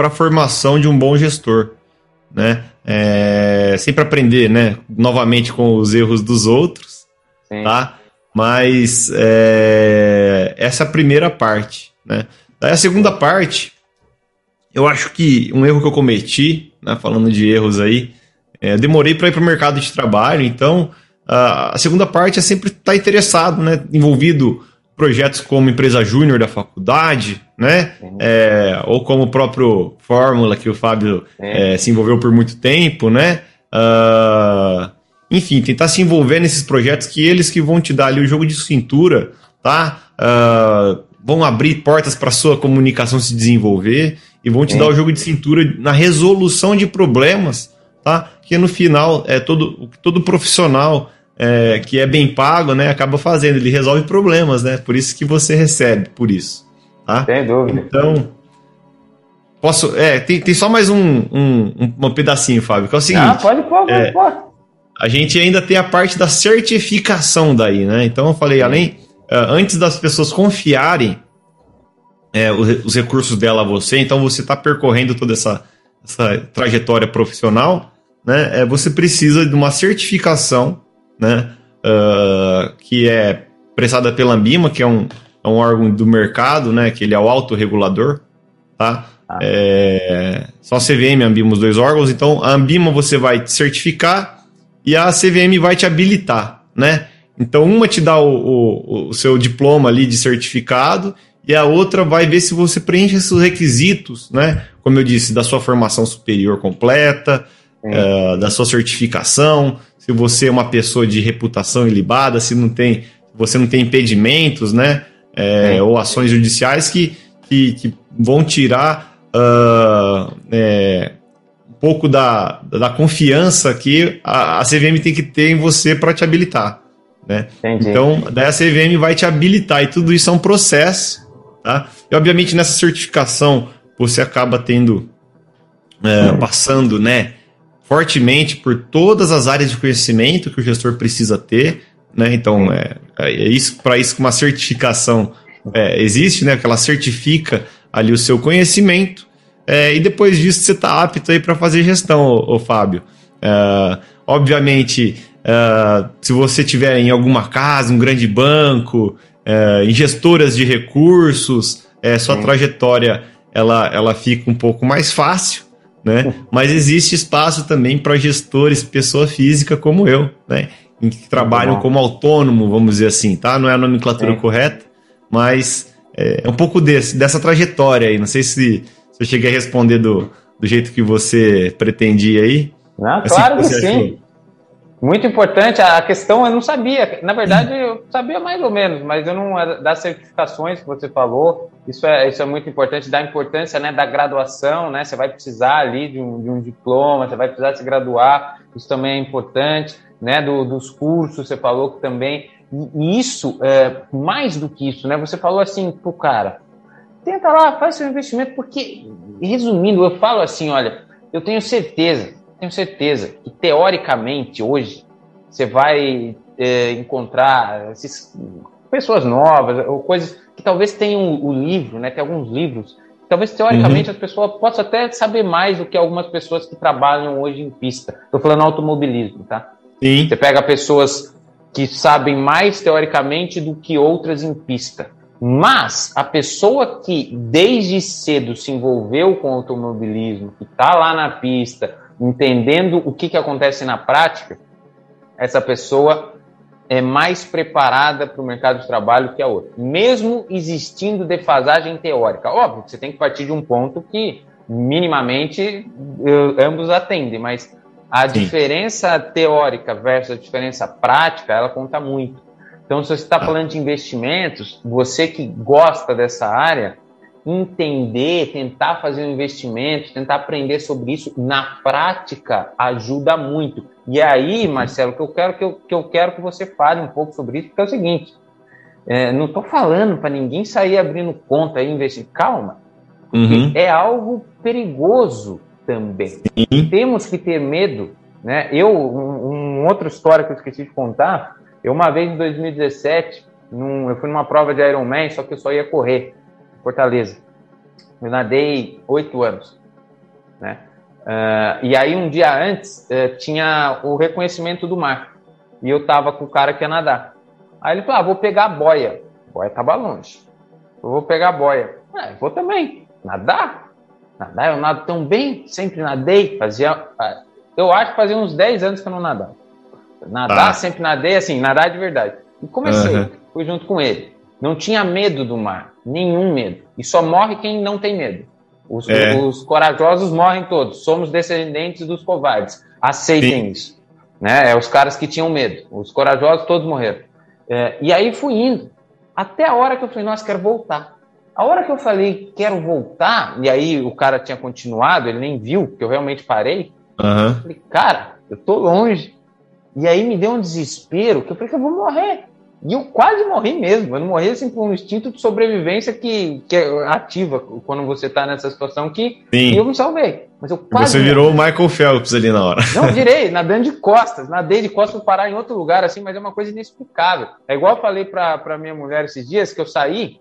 para a formação de um bom gestor, né? É, sempre aprender, né? Novamente com os erros dos outros, Sim. tá? Mas é, essa é a primeira parte, né? Daí a segunda parte, eu acho que um erro que eu cometi, né, falando de erros aí, é, demorei para ir para o mercado de trabalho, então a, a segunda parte é sempre estar tá interessado, né, envolvido projetos como empresa júnior da faculdade, né, é, ou como o próprio Fórmula que o Fábio é, se envolveu por muito tempo, né, uh, enfim, tentar se envolver nesses projetos que eles que vão te dar ali o jogo de cintura, tá? Uh, vão abrir portas para sua comunicação se desenvolver e vão te é. dar o jogo de cintura na resolução de problemas, tá? Que no final é todo todo profissional é, que é bem pago, né, acaba fazendo, ele resolve problemas, né? Por isso que você recebe, por isso, tá? Sem dúvida. Então, posso, é, tem, tem só mais um, um, um pedacinho, Fábio, que é o seguinte. Ah, pode, pode, é, pode a gente ainda tem a parte da certificação daí, né? Então eu falei, além, uh, antes das pessoas confiarem é, os, os, recursos dela a você, então você está percorrendo toda essa, essa trajetória profissional, né? É, você precisa de uma certificação, né? Uh, que é prestada pela Ambima, que é um, é um órgão do mercado, né? Que ele é o autorregulador, tá? Ah. É, só a CVM e a Ambima, os dois órgãos. Então, a Ambima você vai certificar e a CVM vai te habilitar, né? Então, uma te dá o, o, o, seu diploma ali de certificado e a outra vai ver se você preenche esses requisitos, né? Como eu disse, da sua formação superior completa, uh, da sua certificação, se você é uma pessoa de reputação ilibada, se não tem, você não tem impedimentos, né? É, ou ações judiciais que, que, que vão tirar uh, é, pouco da, da confiança que a, a CVM tem que ter em você para te habilitar. Né? Então, daí a CVM vai te habilitar e tudo isso é um processo. Tá? E, obviamente, nessa certificação, você acaba tendo, é, passando né, fortemente por todas as áreas de conhecimento que o gestor precisa ter. Né? Então, é, é isso para isso que uma certificação é, existe, né? que ela certifica ali o seu conhecimento é, e depois disso você está apto aí para fazer gestão, ô, ô Fábio. É, obviamente, é, se você tiver em alguma casa, um grande banco, é, em gestoras de recursos, é, sua trajetória ela, ela fica um pouco mais fácil, né? Mas existe espaço também para gestores, pessoa física como eu, né? Que trabalham como autônomo, vamos dizer assim, tá? Não é a nomenclatura correta, mas é, é um pouco desse, dessa trajetória aí. Não sei se se eu cheguei a responder do, do jeito que você pretendia aí. Não, assim claro que, que sim. Achou? Muito importante. A questão eu não sabia. Na verdade, eu sabia mais ou menos, mas eu não. Das certificações que você falou, isso é, isso é muito importante, da importância né, da graduação, né? Você vai precisar ali de um, de um diploma, você vai precisar se graduar, isso também é importante, né? Do, dos cursos, você falou que também. E isso, é, mais do que isso, né? Você falou assim, pro cara, tenta lá, faz seu investimento, porque, resumindo, eu falo assim, olha, eu tenho certeza, tenho certeza que teoricamente hoje você vai é, encontrar esses, pessoas novas, ou coisas que talvez tenham o livro, né? Tem alguns livros. Talvez teoricamente uhum. as pessoas possam até saber mais do que algumas pessoas que trabalham hoje em pista. Estou falando automobilismo, tá? Sim. Você pega pessoas que sabem mais teoricamente do que outras em pista. Mas a pessoa que desde cedo se envolveu com automobilismo, que está lá na pista, entendendo o que, que acontece na prática, essa pessoa é mais preparada para o mercado de trabalho que a outra, mesmo existindo defasagem teórica. Óbvio que você tem que partir de um ponto que minimamente ambos atendem, mas a Sim. diferença teórica versus a diferença prática, ela conta muito. Então, se você está ah. falando de investimentos, você que gosta dessa área, entender, tentar fazer um investimento, tentar aprender sobre isso na prática ajuda muito. E aí, Marcelo, que eu quero que eu, que eu quero que você fale um pouco sobre isso, porque é o seguinte: é, não estou falando para ninguém sair abrindo conta e investir. Calma, uhum. é algo perigoso também. Sim. Temos que ter medo. Né? Eu, um, um outra história que eu esqueci de contar, eu uma vez em 2017, num, eu fui numa prova de Ironman, só que eu só ia correr. Fortaleza. Eu nadei oito anos, né? Uh, e aí um dia antes uh, tinha o reconhecimento do mar e eu tava com o cara que ia nadar. Aí ele falou: ah, vou pegar a boia. A boia tava longe. Eu vou pegar a boia. Ah, eu vou também nadar. Nadar eu nado tão bem, sempre nadei. Fazia, ah, eu acho que fazia uns 10 anos que eu não nadava. Nadar, ah. sempre nadei, assim, nadar de verdade. E comecei, uhum. fui junto com ele. Não tinha medo do mar. Nenhum medo. E só morre quem não tem medo. Os, é. os corajosos morrem todos. Somos descendentes dos covardes. Aceitem Sim. isso. Né? É os caras que tinham medo. Os corajosos todos morreram. É, e aí fui indo. Até a hora que eu falei, nossa, quero voltar. A hora que eu falei, quero voltar, e aí o cara tinha continuado, ele nem viu que eu realmente parei. Uhum. Eu falei, cara, eu tô longe. E aí me deu um desespero, que eu falei que eu vou morrer. E eu quase morri mesmo. Eu não morri assim por um instinto de sobrevivência que, que é ativa quando você está nessa situação que e eu me salvei. Mas eu quase. Você virou o Michael Phelps ali na hora. Não, [laughs] virei, nadando de costas. Nadei de costas para parar em outro lugar, assim, mas é uma coisa inexplicável. É igual eu falei para minha mulher esses dias que eu saí,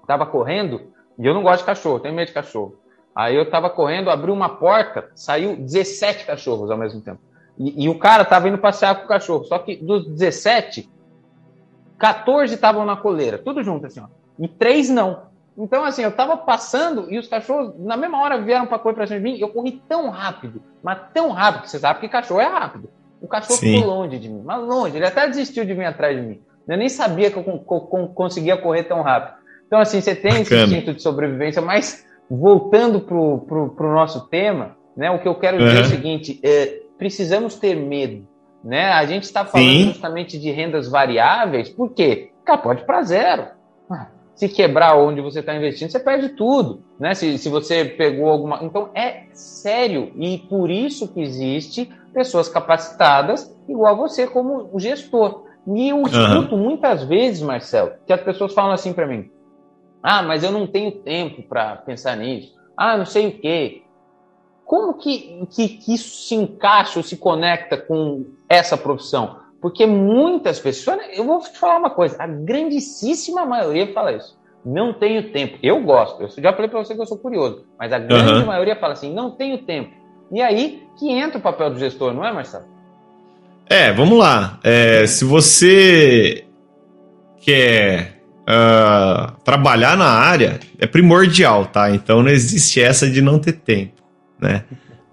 estava correndo, e eu não gosto de cachorro, tenho medo de cachorro. Aí eu estava correndo, abri uma porta, saiu 17 cachorros ao mesmo tempo. E, e o cara estava indo passear com o cachorro. Só que dos 17, 14 estavam na coleira, tudo junto assim, ó. E três não. Então, assim, eu tava passando e os cachorros, na mesma hora, vieram para correr pra cima de mim. Eu corri tão rápido, mas tão rápido, que você sabe que cachorro é rápido. O cachorro Sim. ficou longe de mim, mas longe. Ele até desistiu de vir atrás de mim. Eu nem sabia que eu conseguia correr tão rápido. Então, assim, você tem Bacana. esse instinto de sobrevivência, mas voltando pro, pro, pro nosso tema, né, o que eu quero dizer é o seguinte: é, precisamos ter medo né? A gente está falando Sim. justamente de rendas variáveis, por quê? Porque pode para zero. Ah, se quebrar onde você está investindo, você perde tudo. Né? Se, se você pegou alguma. Então é sério. E por isso que existe pessoas capacitadas, igual a você, como gestor. E eu escuto uhum. muitas vezes, Marcelo, que as pessoas falam assim para mim: ah, mas eu não tenho tempo para pensar nisso. Ah, não sei o quê. Como que, que, que isso se encaixa ou se conecta com essa profissão? Porque muitas pessoas, eu vou te falar uma coisa, a grandíssima maioria fala isso. Não tenho tempo. Eu gosto, eu já falei para você que eu sou curioso, mas a grande uhum. maioria fala assim: não tenho tempo. E aí que entra o papel do gestor, não é, Marcelo? É, vamos lá. É, se você quer uh, trabalhar na área, é primordial, tá? Então não existe essa de não ter tempo né?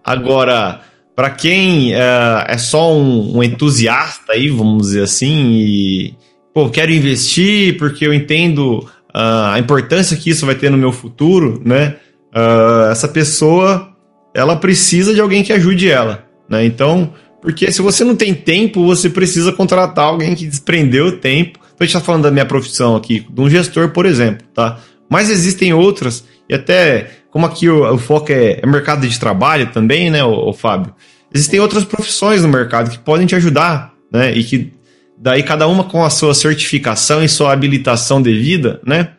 Agora, para quem uh, é só um, um, entusiasta aí, vamos dizer assim, e pô, quero investir porque eu entendo uh, a importância que isso vai ter no meu futuro, né? Uh, essa pessoa, ela precisa de alguém que ajude ela, né? Então, porque se você não tem tempo, você precisa contratar alguém que desprendeu o tempo. Então, a gente está falando da minha profissão aqui, de um gestor, por exemplo, tá? Mas existem outras, e até como aqui o, o foco é, é, mercado de trabalho também, né, o, o, Fábio? Existem outras profissões no mercado que podem te ajudar, né? E que daí cada uma com a sua certificação e sua habilitação devida, né?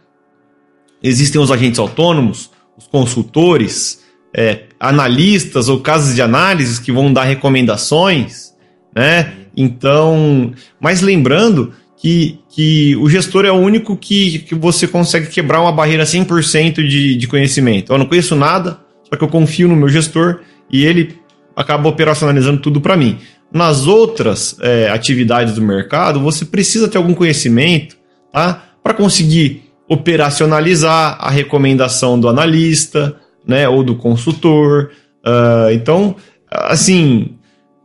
Existem os agentes autônomos, os consultores, é, analistas ou casas de análise que vão dar recomendações, né? Então, mas lembrando que, que o gestor é o único que, que você consegue quebrar uma barreira 100% de, de conhecimento. Eu não conheço nada, só que eu confio no meu gestor e ele acaba operacionalizando tudo para mim. Nas outras é, atividades do mercado, você precisa ter algum conhecimento tá? para conseguir operacionalizar a recomendação do analista né, ou do consultor. Uh, então, assim,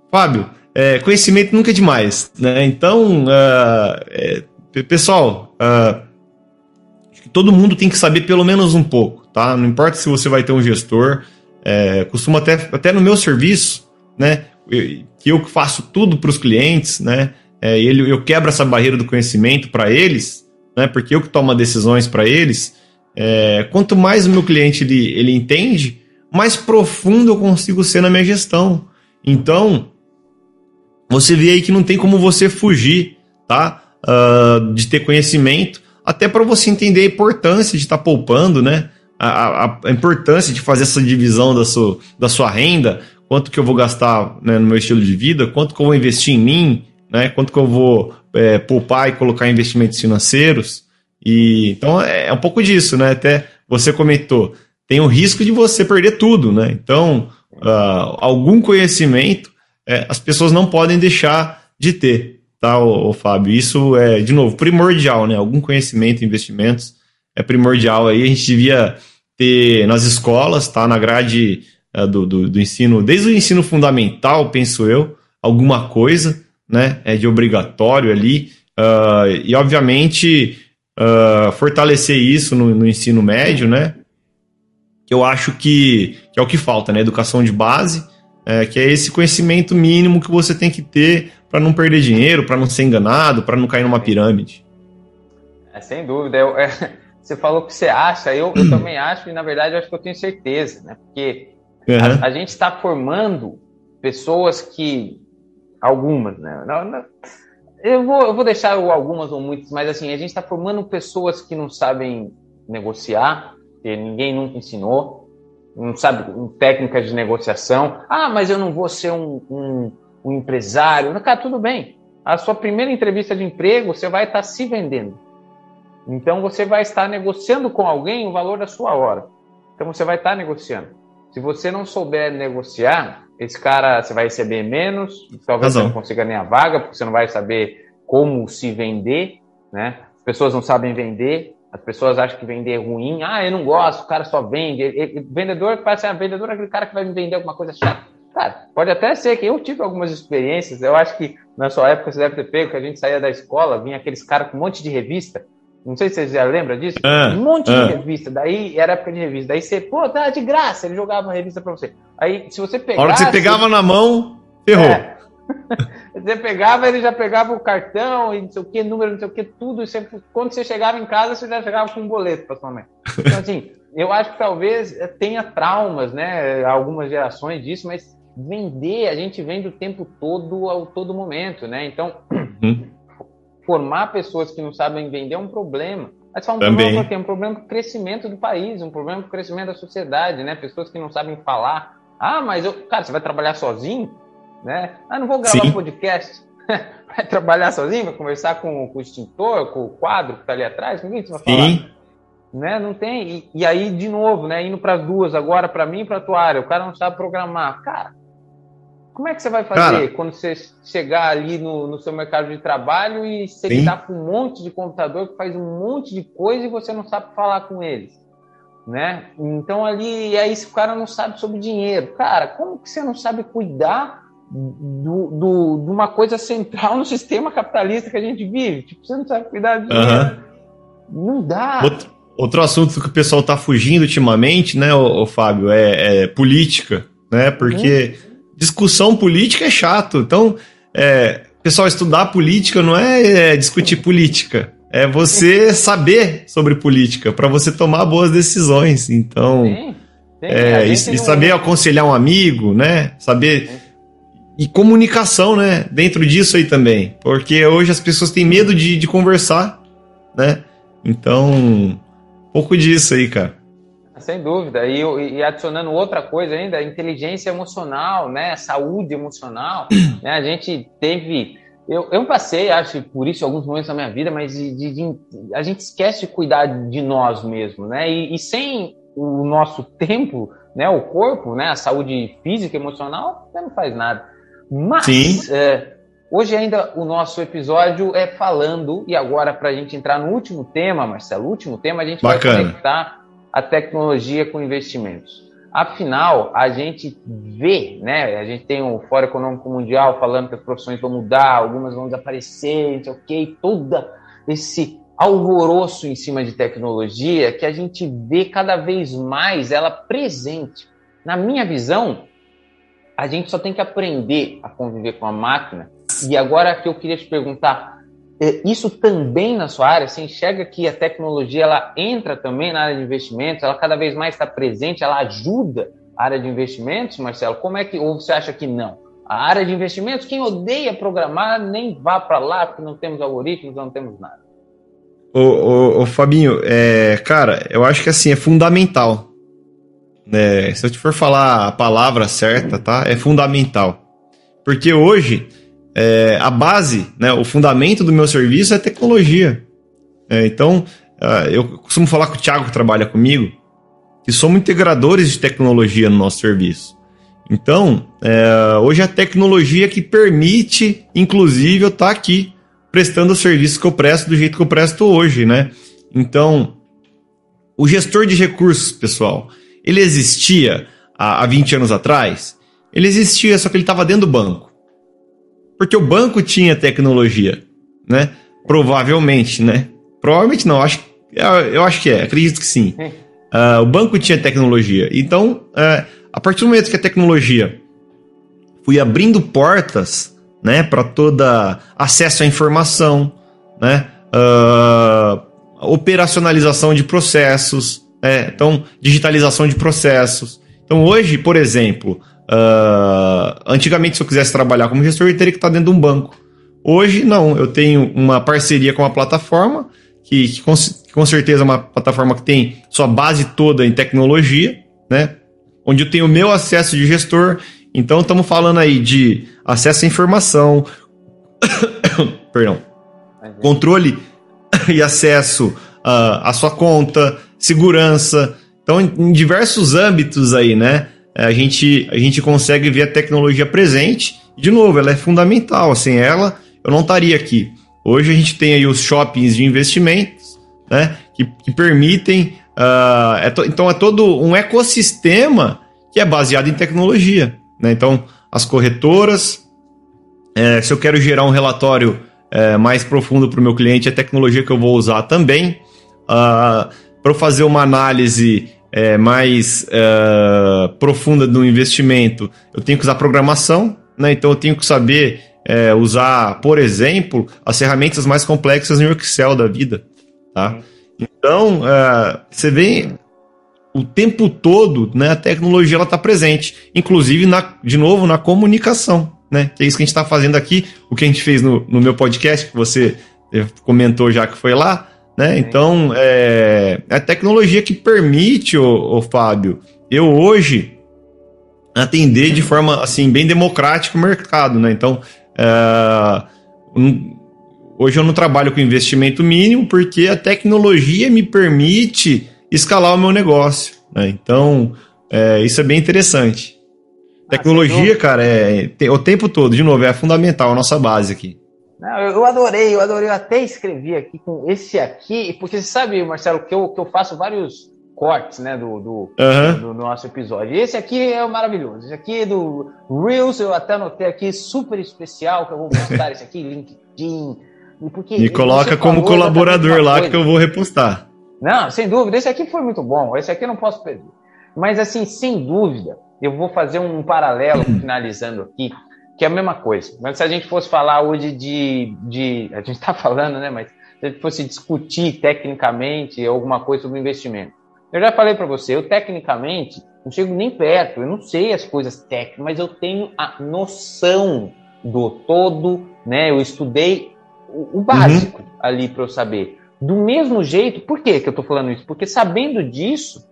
Fábio, é, conhecimento nunca é demais, né? Então, uh, é, pessoal, uh, todo mundo tem que saber pelo menos um pouco, tá? Não importa se você vai ter um gestor, é, costumo até, até no meu serviço, né? Que eu faço tudo para os clientes, né? É, ele, eu quebro essa barreira do conhecimento para eles, né? Porque eu que tomo decisões para eles. É, quanto mais o meu cliente ele, ele entende, mais profundo eu consigo ser na minha gestão. Então, você vê aí que não tem como você fugir, tá? Uh, de ter conhecimento até para você entender a importância de estar tá poupando, né? A, a, a, importância de fazer essa divisão da sua, da sua renda, quanto que eu vou gastar né, no meu estilo de vida, quanto que eu vou investir em mim, né? Quanto que eu vou é, poupar e colocar em investimentos financeiros. E então é, é um pouco disso, né? Até você comentou, tem o risco de você perder tudo, né? Então, uh, algum conhecimento é, as pessoas não podem deixar de ter tá, o, Fábio? Isso é, de novo, primordial, né? Algum conhecimento, investimentos é primordial aí. A gente devia ter nas escolas, tá? Na grade uh, do, do, do, ensino, desde o ensino fundamental, penso eu, alguma coisa, né? É de obrigatório ali. Uh, e, obviamente, uh, fortalecer isso no, no, ensino médio, né? Que eu acho que, que é o que falta, né? Educação de base, é, que é esse conhecimento mínimo que você tem que ter para não perder dinheiro, para não ser enganado, para não cair numa pirâmide. É, sem dúvida. Eu, [laughs] é, você falou que você acha, eu, eu [clears throat] também acho, e na verdade eu acho que eu tenho certeza, né? Porque uhum. a, a, gente está formando pessoas que. Algumas, né? Não, não, eu, vou, eu vou deixar algumas ou muitas, mas assim, a gente está formando pessoas que não sabem negociar, que ninguém nunca ensinou, não sabe técnicas de negociação. Ah, mas eu não vou ser um, um um empresário. Cara, tudo bem. A sua primeira entrevista de emprego, você vai estar se vendendo. Então, você vai estar negociando com alguém o valor da sua hora. Então, você vai estar negociando. Se você não souber negociar, esse cara você vai receber menos, talvez você não consiga nem a vaga, porque você não vai saber como se vender, né? As pessoas não sabem vender, as pessoas acham que vender é ruim. Ah, eu não gosto, o cara só vende. Ele, vendedor parece ser ah, vendedor é aquele cara que vai me vender alguma coisa chata. Cara, pode até ser que eu tive algumas experiências. Eu acho que na sua época você deve ter pego que a gente saía da escola, vinha aqueles caras com um monte de revista. Não sei se você já lembra disso. Ah, um monte ah. de revista. Daí era época de revista. Daí você, pô, tá de graça. Ele jogava uma revista pra você. Aí, se você pegasse. A hora que você pegava na mão, ferrou. É. [laughs] você pegava, ele já pegava o cartão e não sei o que, número, não sei o que, tudo. E você, quando você chegava em casa, você já chegava com um boleto pra sua mãe. Então, assim, [laughs] eu acho que talvez tenha traumas, né? Algumas gerações disso, mas vender, a gente vende o tempo todo, a todo momento, né? Então, uhum. [clears throat] formar pessoas que não sabem vender é um problema. Mas só um Também. problema é um problema para o crescimento do país, um problema para o crescimento da sociedade, né? Pessoas que não sabem falar. Ah, mas eu, cara, você vai trabalhar sozinho, né? Ah, não vou gravar Sim. podcast. [laughs] vai trabalhar sozinho, vai conversar com, com, o extintor, com o quadro que está ali atrás, ninguém vai falar. Sim. Né? Não tem. E, e aí, de novo, né? Indo para as duas, agora para mim e para a tua área, o cara não sabe programar. Cara, como é que você vai fazer Cara, quando você chegar ali no, no, seu mercado de trabalho e você lidar com um monte de computador que faz um monte de coisa e você não sabe falar com eles? Né? Então ali aí esse cara não sabe sobre dinheiro. Cara, como que você não sabe cuidar do, do, de uma coisa central no sistema capitalista que a gente vive? Tipo, você não sabe cuidar de dinheiro. Não dá. Outro, outro assunto que o pessoal está fugindo ultimamente, né, o, Fábio, é, é, política, né? Porque uhum discussão política é chato. Então, é, pessoal, estudar política não é, é discutir política. É você saber sobre política para você tomar boas decisões. Então, sim, sim, é, e, e, saber aconselhar um amigo, né? Saber e comunicação, né? Dentro disso aí também, porque hoje as pessoas têm medo de, de conversar, né? Então, um pouco disso aí, cara. Sem dúvida. E, e, adicionando outra coisa ainda, inteligência emocional, né? Saúde emocional. [clears throat] Né? A gente teve. Eu, eu passei, acho, por isso alguns momentos da minha vida, mas de, de, de, a gente esquece de cuidar de nós mesmos, né? E, e, sem o nosso tempo, né? O corpo, né? A saúde física e emocional, você não faz nada. Mas é, hoje ainda o nosso episódio é falando, e agora para a gente entrar no último tema, Marcelo, último tema, a gente Bacana. vai conectar a tecnologia com investimentos. Afinal, a gente vê, né? A gente tem o Fórum Econômico Mundial falando que as profissões vão mudar, algumas vão desaparecer, não o quê, todo esse alvoroço em cima de tecnologia que a gente vê cada vez mais ela presente. Na minha visão, a gente só tem que aprender a conviver com a máquina. E agora que eu queria te perguntar, é, isso também na sua área, você enxerga que a tecnologia ela entra também na área de investimentos, ela cada vez mais está presente, ela ajuda a área de investimentos, Marcelo? Como é que, ou você acha que não? A área de investimentos, quem odeia programar, nem vá para lá, porque não temos algoritmos, não temos nada. Ô Fabinho, é, cara, eu acho que assim, é fundamental. Né? Se eu te for falar a palavra certa, tá? É fundamental. Porque hoje é, a base, né, o fundamento do meu serviço é tecnologia. É, então, uh, eu costumo falar com o Thiago que trabalha comigo, que somos integradores de tecnologia no nosso serviço. Então, é, hoje é a tecnologia que permite, inclusive, eu estar tá aqui prestando o serviço que eu presto do jeito que eu presto hoje, né? Então, o gestor de recursos, pessoal, ele existia há, há 20 anos atrás? Ele existia, só que ele estava dentro do banco. Porque o banco tinha tecnologia, né? Provavelmente, né? Provavelmente não, acho, eu acho que é, acredito que sim. Uh, o banco tinha tecnologia. Então, uh, a partir do momento que a tecnologia fui abrindo portas, né, para toda acesso à informação, né, uh, operacionalização de processos, né, então digitalização de processos. Então hoje, por exemplo, Uh, antigamente, se eu quisesse trabalhar como gestor, eu teria que estar dentro de um banco. Hoje, não. Eu tenho uma parceria com uma plataforma, que, que, com, com, certeza é uma plataforma que tem sua base toda em tecnologia, né? Onde eu tenho o meu acesso de gestor. Então, estamos falando aí de acesso à informação, [coughs] perdão, controle [coughs] e acesso uh, à sua conta, segurança. Então, em, diversos âmbitos aí, né? É, a gente, a gente consegue ver a tecnologia presente. De novo, ela é fundamental. Sem ela, eu não estaria aqui. Hoje a gente tem aí os shoppings de investimentos, né? Que, que permitem. Uh, é to, então é todo um ecossistema que é baseado em tecnologia. Né? Então, as corretoras, é, se eu quero gerar um relatório é, mais profundo para o meu cliente, é tecnologia que eu vou usar também. Uh, para fazer uma análise é, mais é, profunda do investimento, eu tenho que usar programação, né? então eu tenho que saber é, usar, por exemplo, as ferramentas mais complexas no Excel da vida. Tá? Então, é, você vê o tempo todo, né, a tecnologia está presente, inclusive, na, de novo, na comunicação. Né? Que é isso que a gente está fazendo aqui, o que a gente fez no, no meu podcast, que você é, comentou já que foi lá, né? Então, é, é a tecnologia que permite, o, Fábio, eu hoje atender de forma assim bem democrática o mercado. Né? Então, é, hoje eu não trabalho com investimento mínimo porque a tecnologia me permite escalar o meu negócio. Né? Então, é, isso é bem interessante. Ah, tecnologia, cara, é, o tempo todo, de novo, é fundamental, a nossa base aqui. Não, eu adorei, eu adorei. Eu até escrevi aqui com esse aqui, porque você sabe, Marcelo, que eu, que eu faço vários cortes né, do, do, uhum. do, nosso episódio. Esse aqui é maravilhoso. Esse aqui é do Reels, eu até anotei aqui, super especial, que eu vou postar esse aqui, LinkedIn. Porque Me coloca como colaborador lá coisa. que eu vou repostar. Não, sem dúvida. Esse aqui foi muito bom. Esse aqui eu não posso perder. Mas, assim, sem dúvida, eu vou fazer um paralelo, [clears throat] finalizando aqui, que é a mesma coisa. Mas se a gente fosse falar hoje de. de a gente está [laughs] falando, né? Mas se a gente fosse discutir tecnicamente alguma coisa sobre investimento. Eu já falei para você, eu tecnicamente não chego nem perto, eu não sei as coisas técnicas, mas eu tenho a noção do todo, né? Eu estudei o, o básico uhum. ali para eu saber. Do mesmo jeito, por que, que eu estou falando isso? Porque sabendo disso,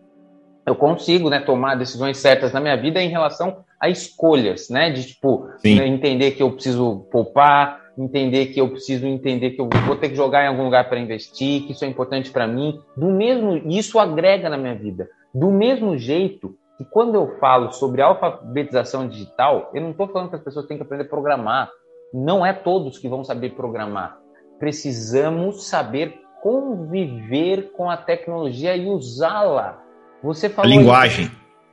eu consigo né, tomar decisões certas na minha vida em relação a escolhas, né? De tipo, né, entender que eu preciso poupar, entender que eu preciso entender que eu vou ter que jogar em algum lugar para investir, que isso é importante para mim. Do mesmo, isso agrega na minha vida. Do mesmo jeito que quando eu falo sobre alfabetização digital, eu não estou falando que as pessoas têm que aprender a programar. Não é todos que vão saber programar. Precisamos saber conviver com a tecnologia e usá-la você falou a linguagem.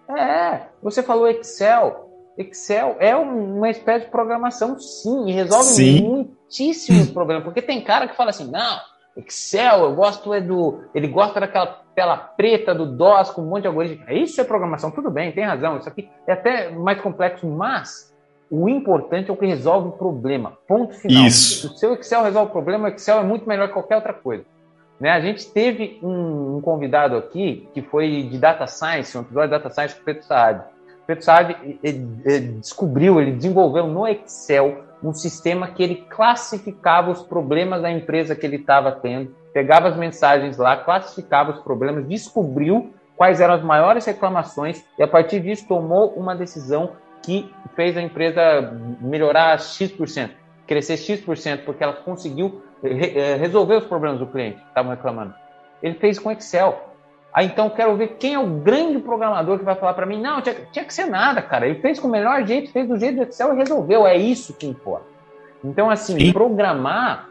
É, você falou Excel. Excel é uma espécie de programação, sim, e resolve sim. muitíssimos [laughs] problemas. Porque tem cara que fala assim, não, Excel, eu gosto é do. Ele gosta daquela tela preta do DOS com um monte de algoritmo. Isso é programação, tudo bem, tem razão. Isso aqui é até mais complexo, mas o importante é o que resolve o problema. Ponto final. Isso. Se o seu Excel resolve o problema, o Excel é muito melhor que qualquer outra coisa. Né? A gente teve um, um, convidado aqui que foi de Data Science, um episódio de Data Science com o Pedro Saad. O Pedro Saad ele, ele descobriu, ele desenvolveu no Excel um sistema que ele classificava os problemas da empresa que ele estava tendo, pegava as mensagens lá, classificava os problemas, descobriu quais eram as maiores reclamações e a partir disso tomou uma decisão que fez a empresa melhorar X%, crescer X%, porque ela conseguiu eh, resolver os problemas do cliente que estavam reclamando. Ele fez com Excel. Aí então quero ver quem é o grande programador que vai falar para mim, não, tinha, tinha, que ser nada, cara. Ele fez com o melhor jeito, fez do jeito do Excel e resolveu. É isso que importa. Então, assim, Sim. programar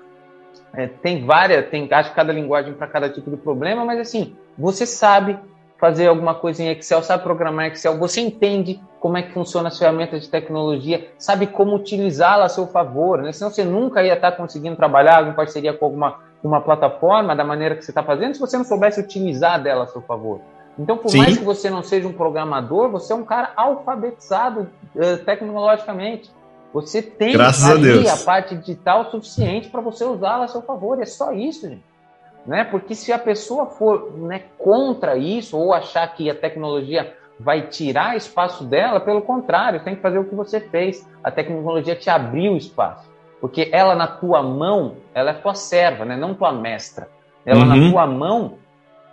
é, tem várias, tem acho que cada linguagem para cada tipo de problema, mas assim, você sabe fazer alguma coisa em Excel, sabe programar Excel, você entende como é que funciona as ferramentas de tecnologia, sabe como utilizá-la a seu favor, né? Senão você nunca ia estar conseguindo trabalhar em parceria com alguma uma plataforma da maneira que você está fazendo se você não soubesse utilizar dela a seu favor. Então, por Sim. mais que você não seja um programador, você é um cara alfabetizado uh, tecnologicamente. Você tem Graças ali a, a parte digital suficiente para você usá-la a seu favor. É só isso, gente né? Porque se a pessoa for né, contra isso ou achar que a tecnologia vai tirar espaço dela, pelo contrário, tem que fazer o que você fez. A tecnologia te abriu espaço, porque ela na tua mão, ela é tua serva, né? Não tua mestra. Ela uhum. na tua mão,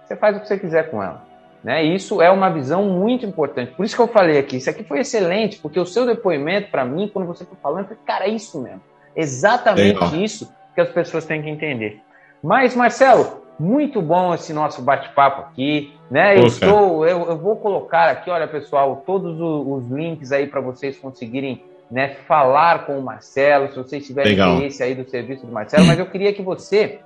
você faz o que você quiser com ela. Né? Isso é uma visão muito importante. Por isso que eu falei aqui, isso aqui foi excelente, porque o seu depoimento para mim, quando você foi falando, eu falei, cara, é isso mesmo. Exatamente Legal. isso que as pessoas têm que entender. Mas, Marcelo, muito bom esse nosso bate-papo aqui, né? Eu, estou, eu, eu, vou colocar aqui, olha, pessoal, todos os, os links aí para vocês conseguirem né, falar com o Marcelo, se vocês tiverem Legal. interesse aí do serviço do Marcelo, mas eu queria que você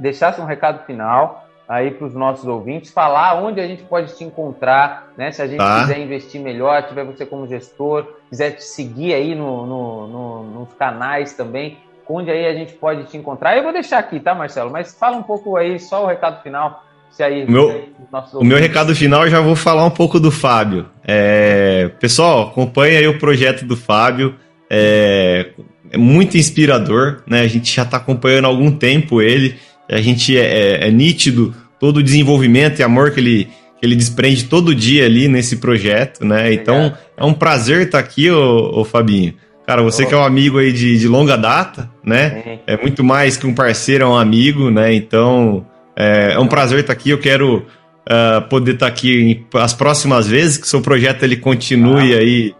deixasse um recado final aí para os nossos ouvintes, falar onde a gente pode te encontrar, né? Se a gente tá. quiser investir melhor, tiver você como gestor, quiser te seguir aí no, no, no, nos canais também, onde aí a gente pode te encontrar. Eu vou deixar aqui, tá, Marcelo? Mas fala um pouco aí, só o recado final. Se aí, o meu, o meu recado final eu já vou falar um pouco do Fábio. É, pessoal, acompanhe aí o projeto do Fábio. É, é muito inspirador, né? A gente já está acompanhando há algum tempo ele. A gente é, é, é, nítido todo o desenvolvimento e amor que ele, que ele desprende todo dia ali nesse projeto, né? Então é um prazer estar aqui, ô, ô Fabinho. Cara, você oh. que é um amigo aí de, de longa data, né? É. muito mais que um parceiro, é um amigo, né? Então, é, é um prazer estar aqui. Eu quero uh, poder estar aqui as próximas vezes, que seu projeto ele continue ah. aí,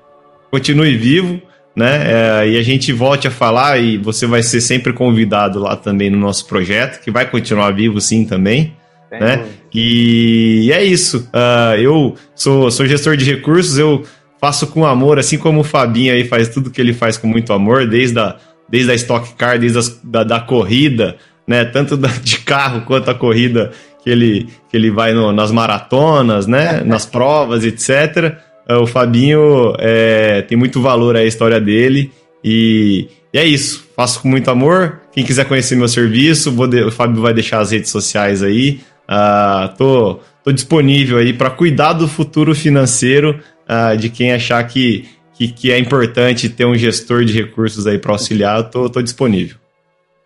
continue vivo, né? É, e a gente volte a falar e você vai ser sempre convidado lá também no nosso projeto, que vai continuar vivo sim também. né? E é isso. Uh, eu sou, sou gestor de recursos, eu faço com amor, assim como o Fabinho aí faz tudo que ele faz com muito amor, desde a, desde a Stock Car, desde as, da, da corrida, né? Tanto da, de carro quanto a corrida que ele, que ele vai no, nas maratonas, né? [laughs] Nas provas, etc. É, o Fabinho é, tem muito valor a história dele e, e, é isso. Faço com muito amor. Quem quiser conhecer meu serviço, de, o Fábio vai deixar as redes sociais aí. Uh, tô, tô disponível aí para cuidar do futuro financeiro uh, de quem achar que, que, que, é importante ter um gestor de recursos aí para auxiliar, tô disponível.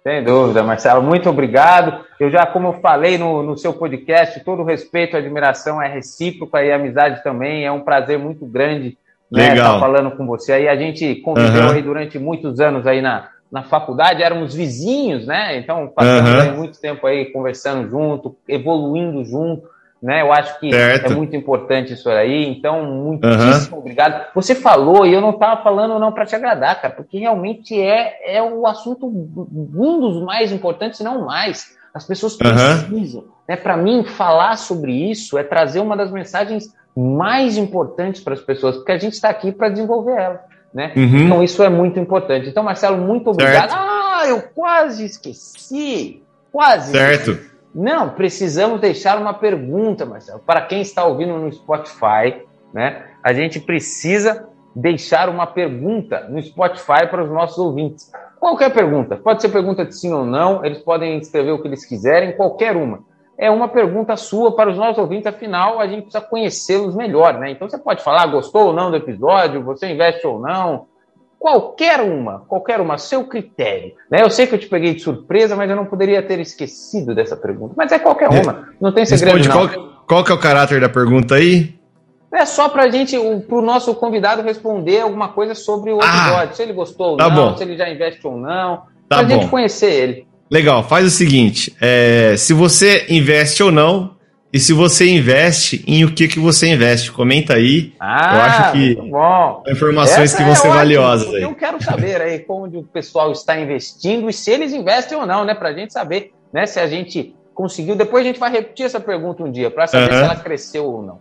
Sem dúvida, Marcelo. Muito obrigado. Eu já, como eu falei no, no seu podcast, todo respeito e admiração é recíproca e amizade também. É um prazer muito grande né, estar falando com você. Aí a gente conviveu uhum. aí durante muitos anos aí na, na faculdade, éramos vizinhos, né? Então passamos uhum. muito tempo aí conversando junto, evoluindo junto né? Eu acho que certo. é muito importante isso aí. Então, muitíssimo uhum. obrigado. Você falou, e eu não estava falando não para te agradar, cara, porque realmente é, é o assunto, um dos mais importantes, se não mais. As pessoas precisam. Uhum. Né? Para mim, falar sobre isso é trazer uma das mensagens mais importantes para as pessoas, porque a gente está aqui para desenvolver ela. Né? Uhum. Então, isso é muito importante. Então, Marcelo, muito obrigado. Certo. Ah, eu quase esqueci. Quase. Certo. Não, precisamos deixar uma pergunta, Marcelo, para quem está ouvindo no Spotify, né? A gente precisa deixar uma pergunta no Spotify para os nossos ouvintes. Qualquer pergunta, pode ser pergunta de sim ou não, eles podem escrever o que eles quiserem, qualquer uma. É uma pergunta sua para os nossos ouvintes, afinal, a gente precisa conhecê-los melhor, né? Então você pode falar, gostou ou não do episódio, você investe ou não, qualquer uma, qualquer uma, seu critério. Né? Eu sei que eu te peguei de surpresa, mas eu não poderia ter esquecido dessa pergunta. Mas é qualquer uma, não tem segredo Responde, não. Qual, qual que é o caráter da pergunta aí? É só para gente, para o nosso convidado responder alguma coisa sobre o ah, episódio, ah, se ele gostou ou tá não, bom. se ele já investe ou não, tá para a gente conhecer ele. Legal, faz o seguinte: é, se você investe ou não, e se você investe, em o que, que você investe? Comenta aí. Ah, eu acho que bom. informações Essa que vão é ser ótimo, valiosas aí. Eu quero saber aí como o pessoal está investindo e se eles investem ou não, né? Para a gente saber, né? Se a gente conseguiu. Depois a gente vai repetir essa pergunta um dia para saber uhum. se ela cresceu ou não.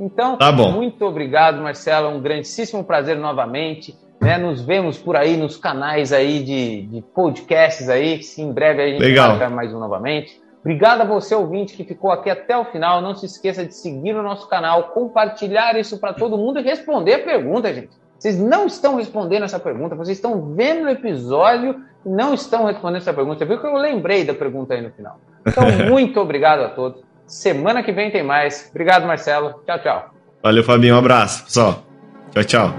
Então, tá muito obrigado, Marcelo. É um grandíssimo prazer novamente. Né? Nos vemos por aí nos canais aí de, de podcasts aí. Se em breve a gente vai mais um novamente. Obrigado a você, ouvinte, que ficou aqui até o final. Não se esqueça de seguir o nosso canal, compartilhar isso para todo mundo e responder a pergunta, gente. Vocês não estão respondendo essa pergunta, vocês estão vendo o episódio e não estão respondendo essa pergunta. Você viu que eu lembrei da pergunta aí no final. Então, [laughs] muito obrigado a todos. Semana que vem tem mais. Obrigado, Marcelo. Tchau, tchau. Valeu, Fabinho. Um abraço, pessoal. Tchau, tchau.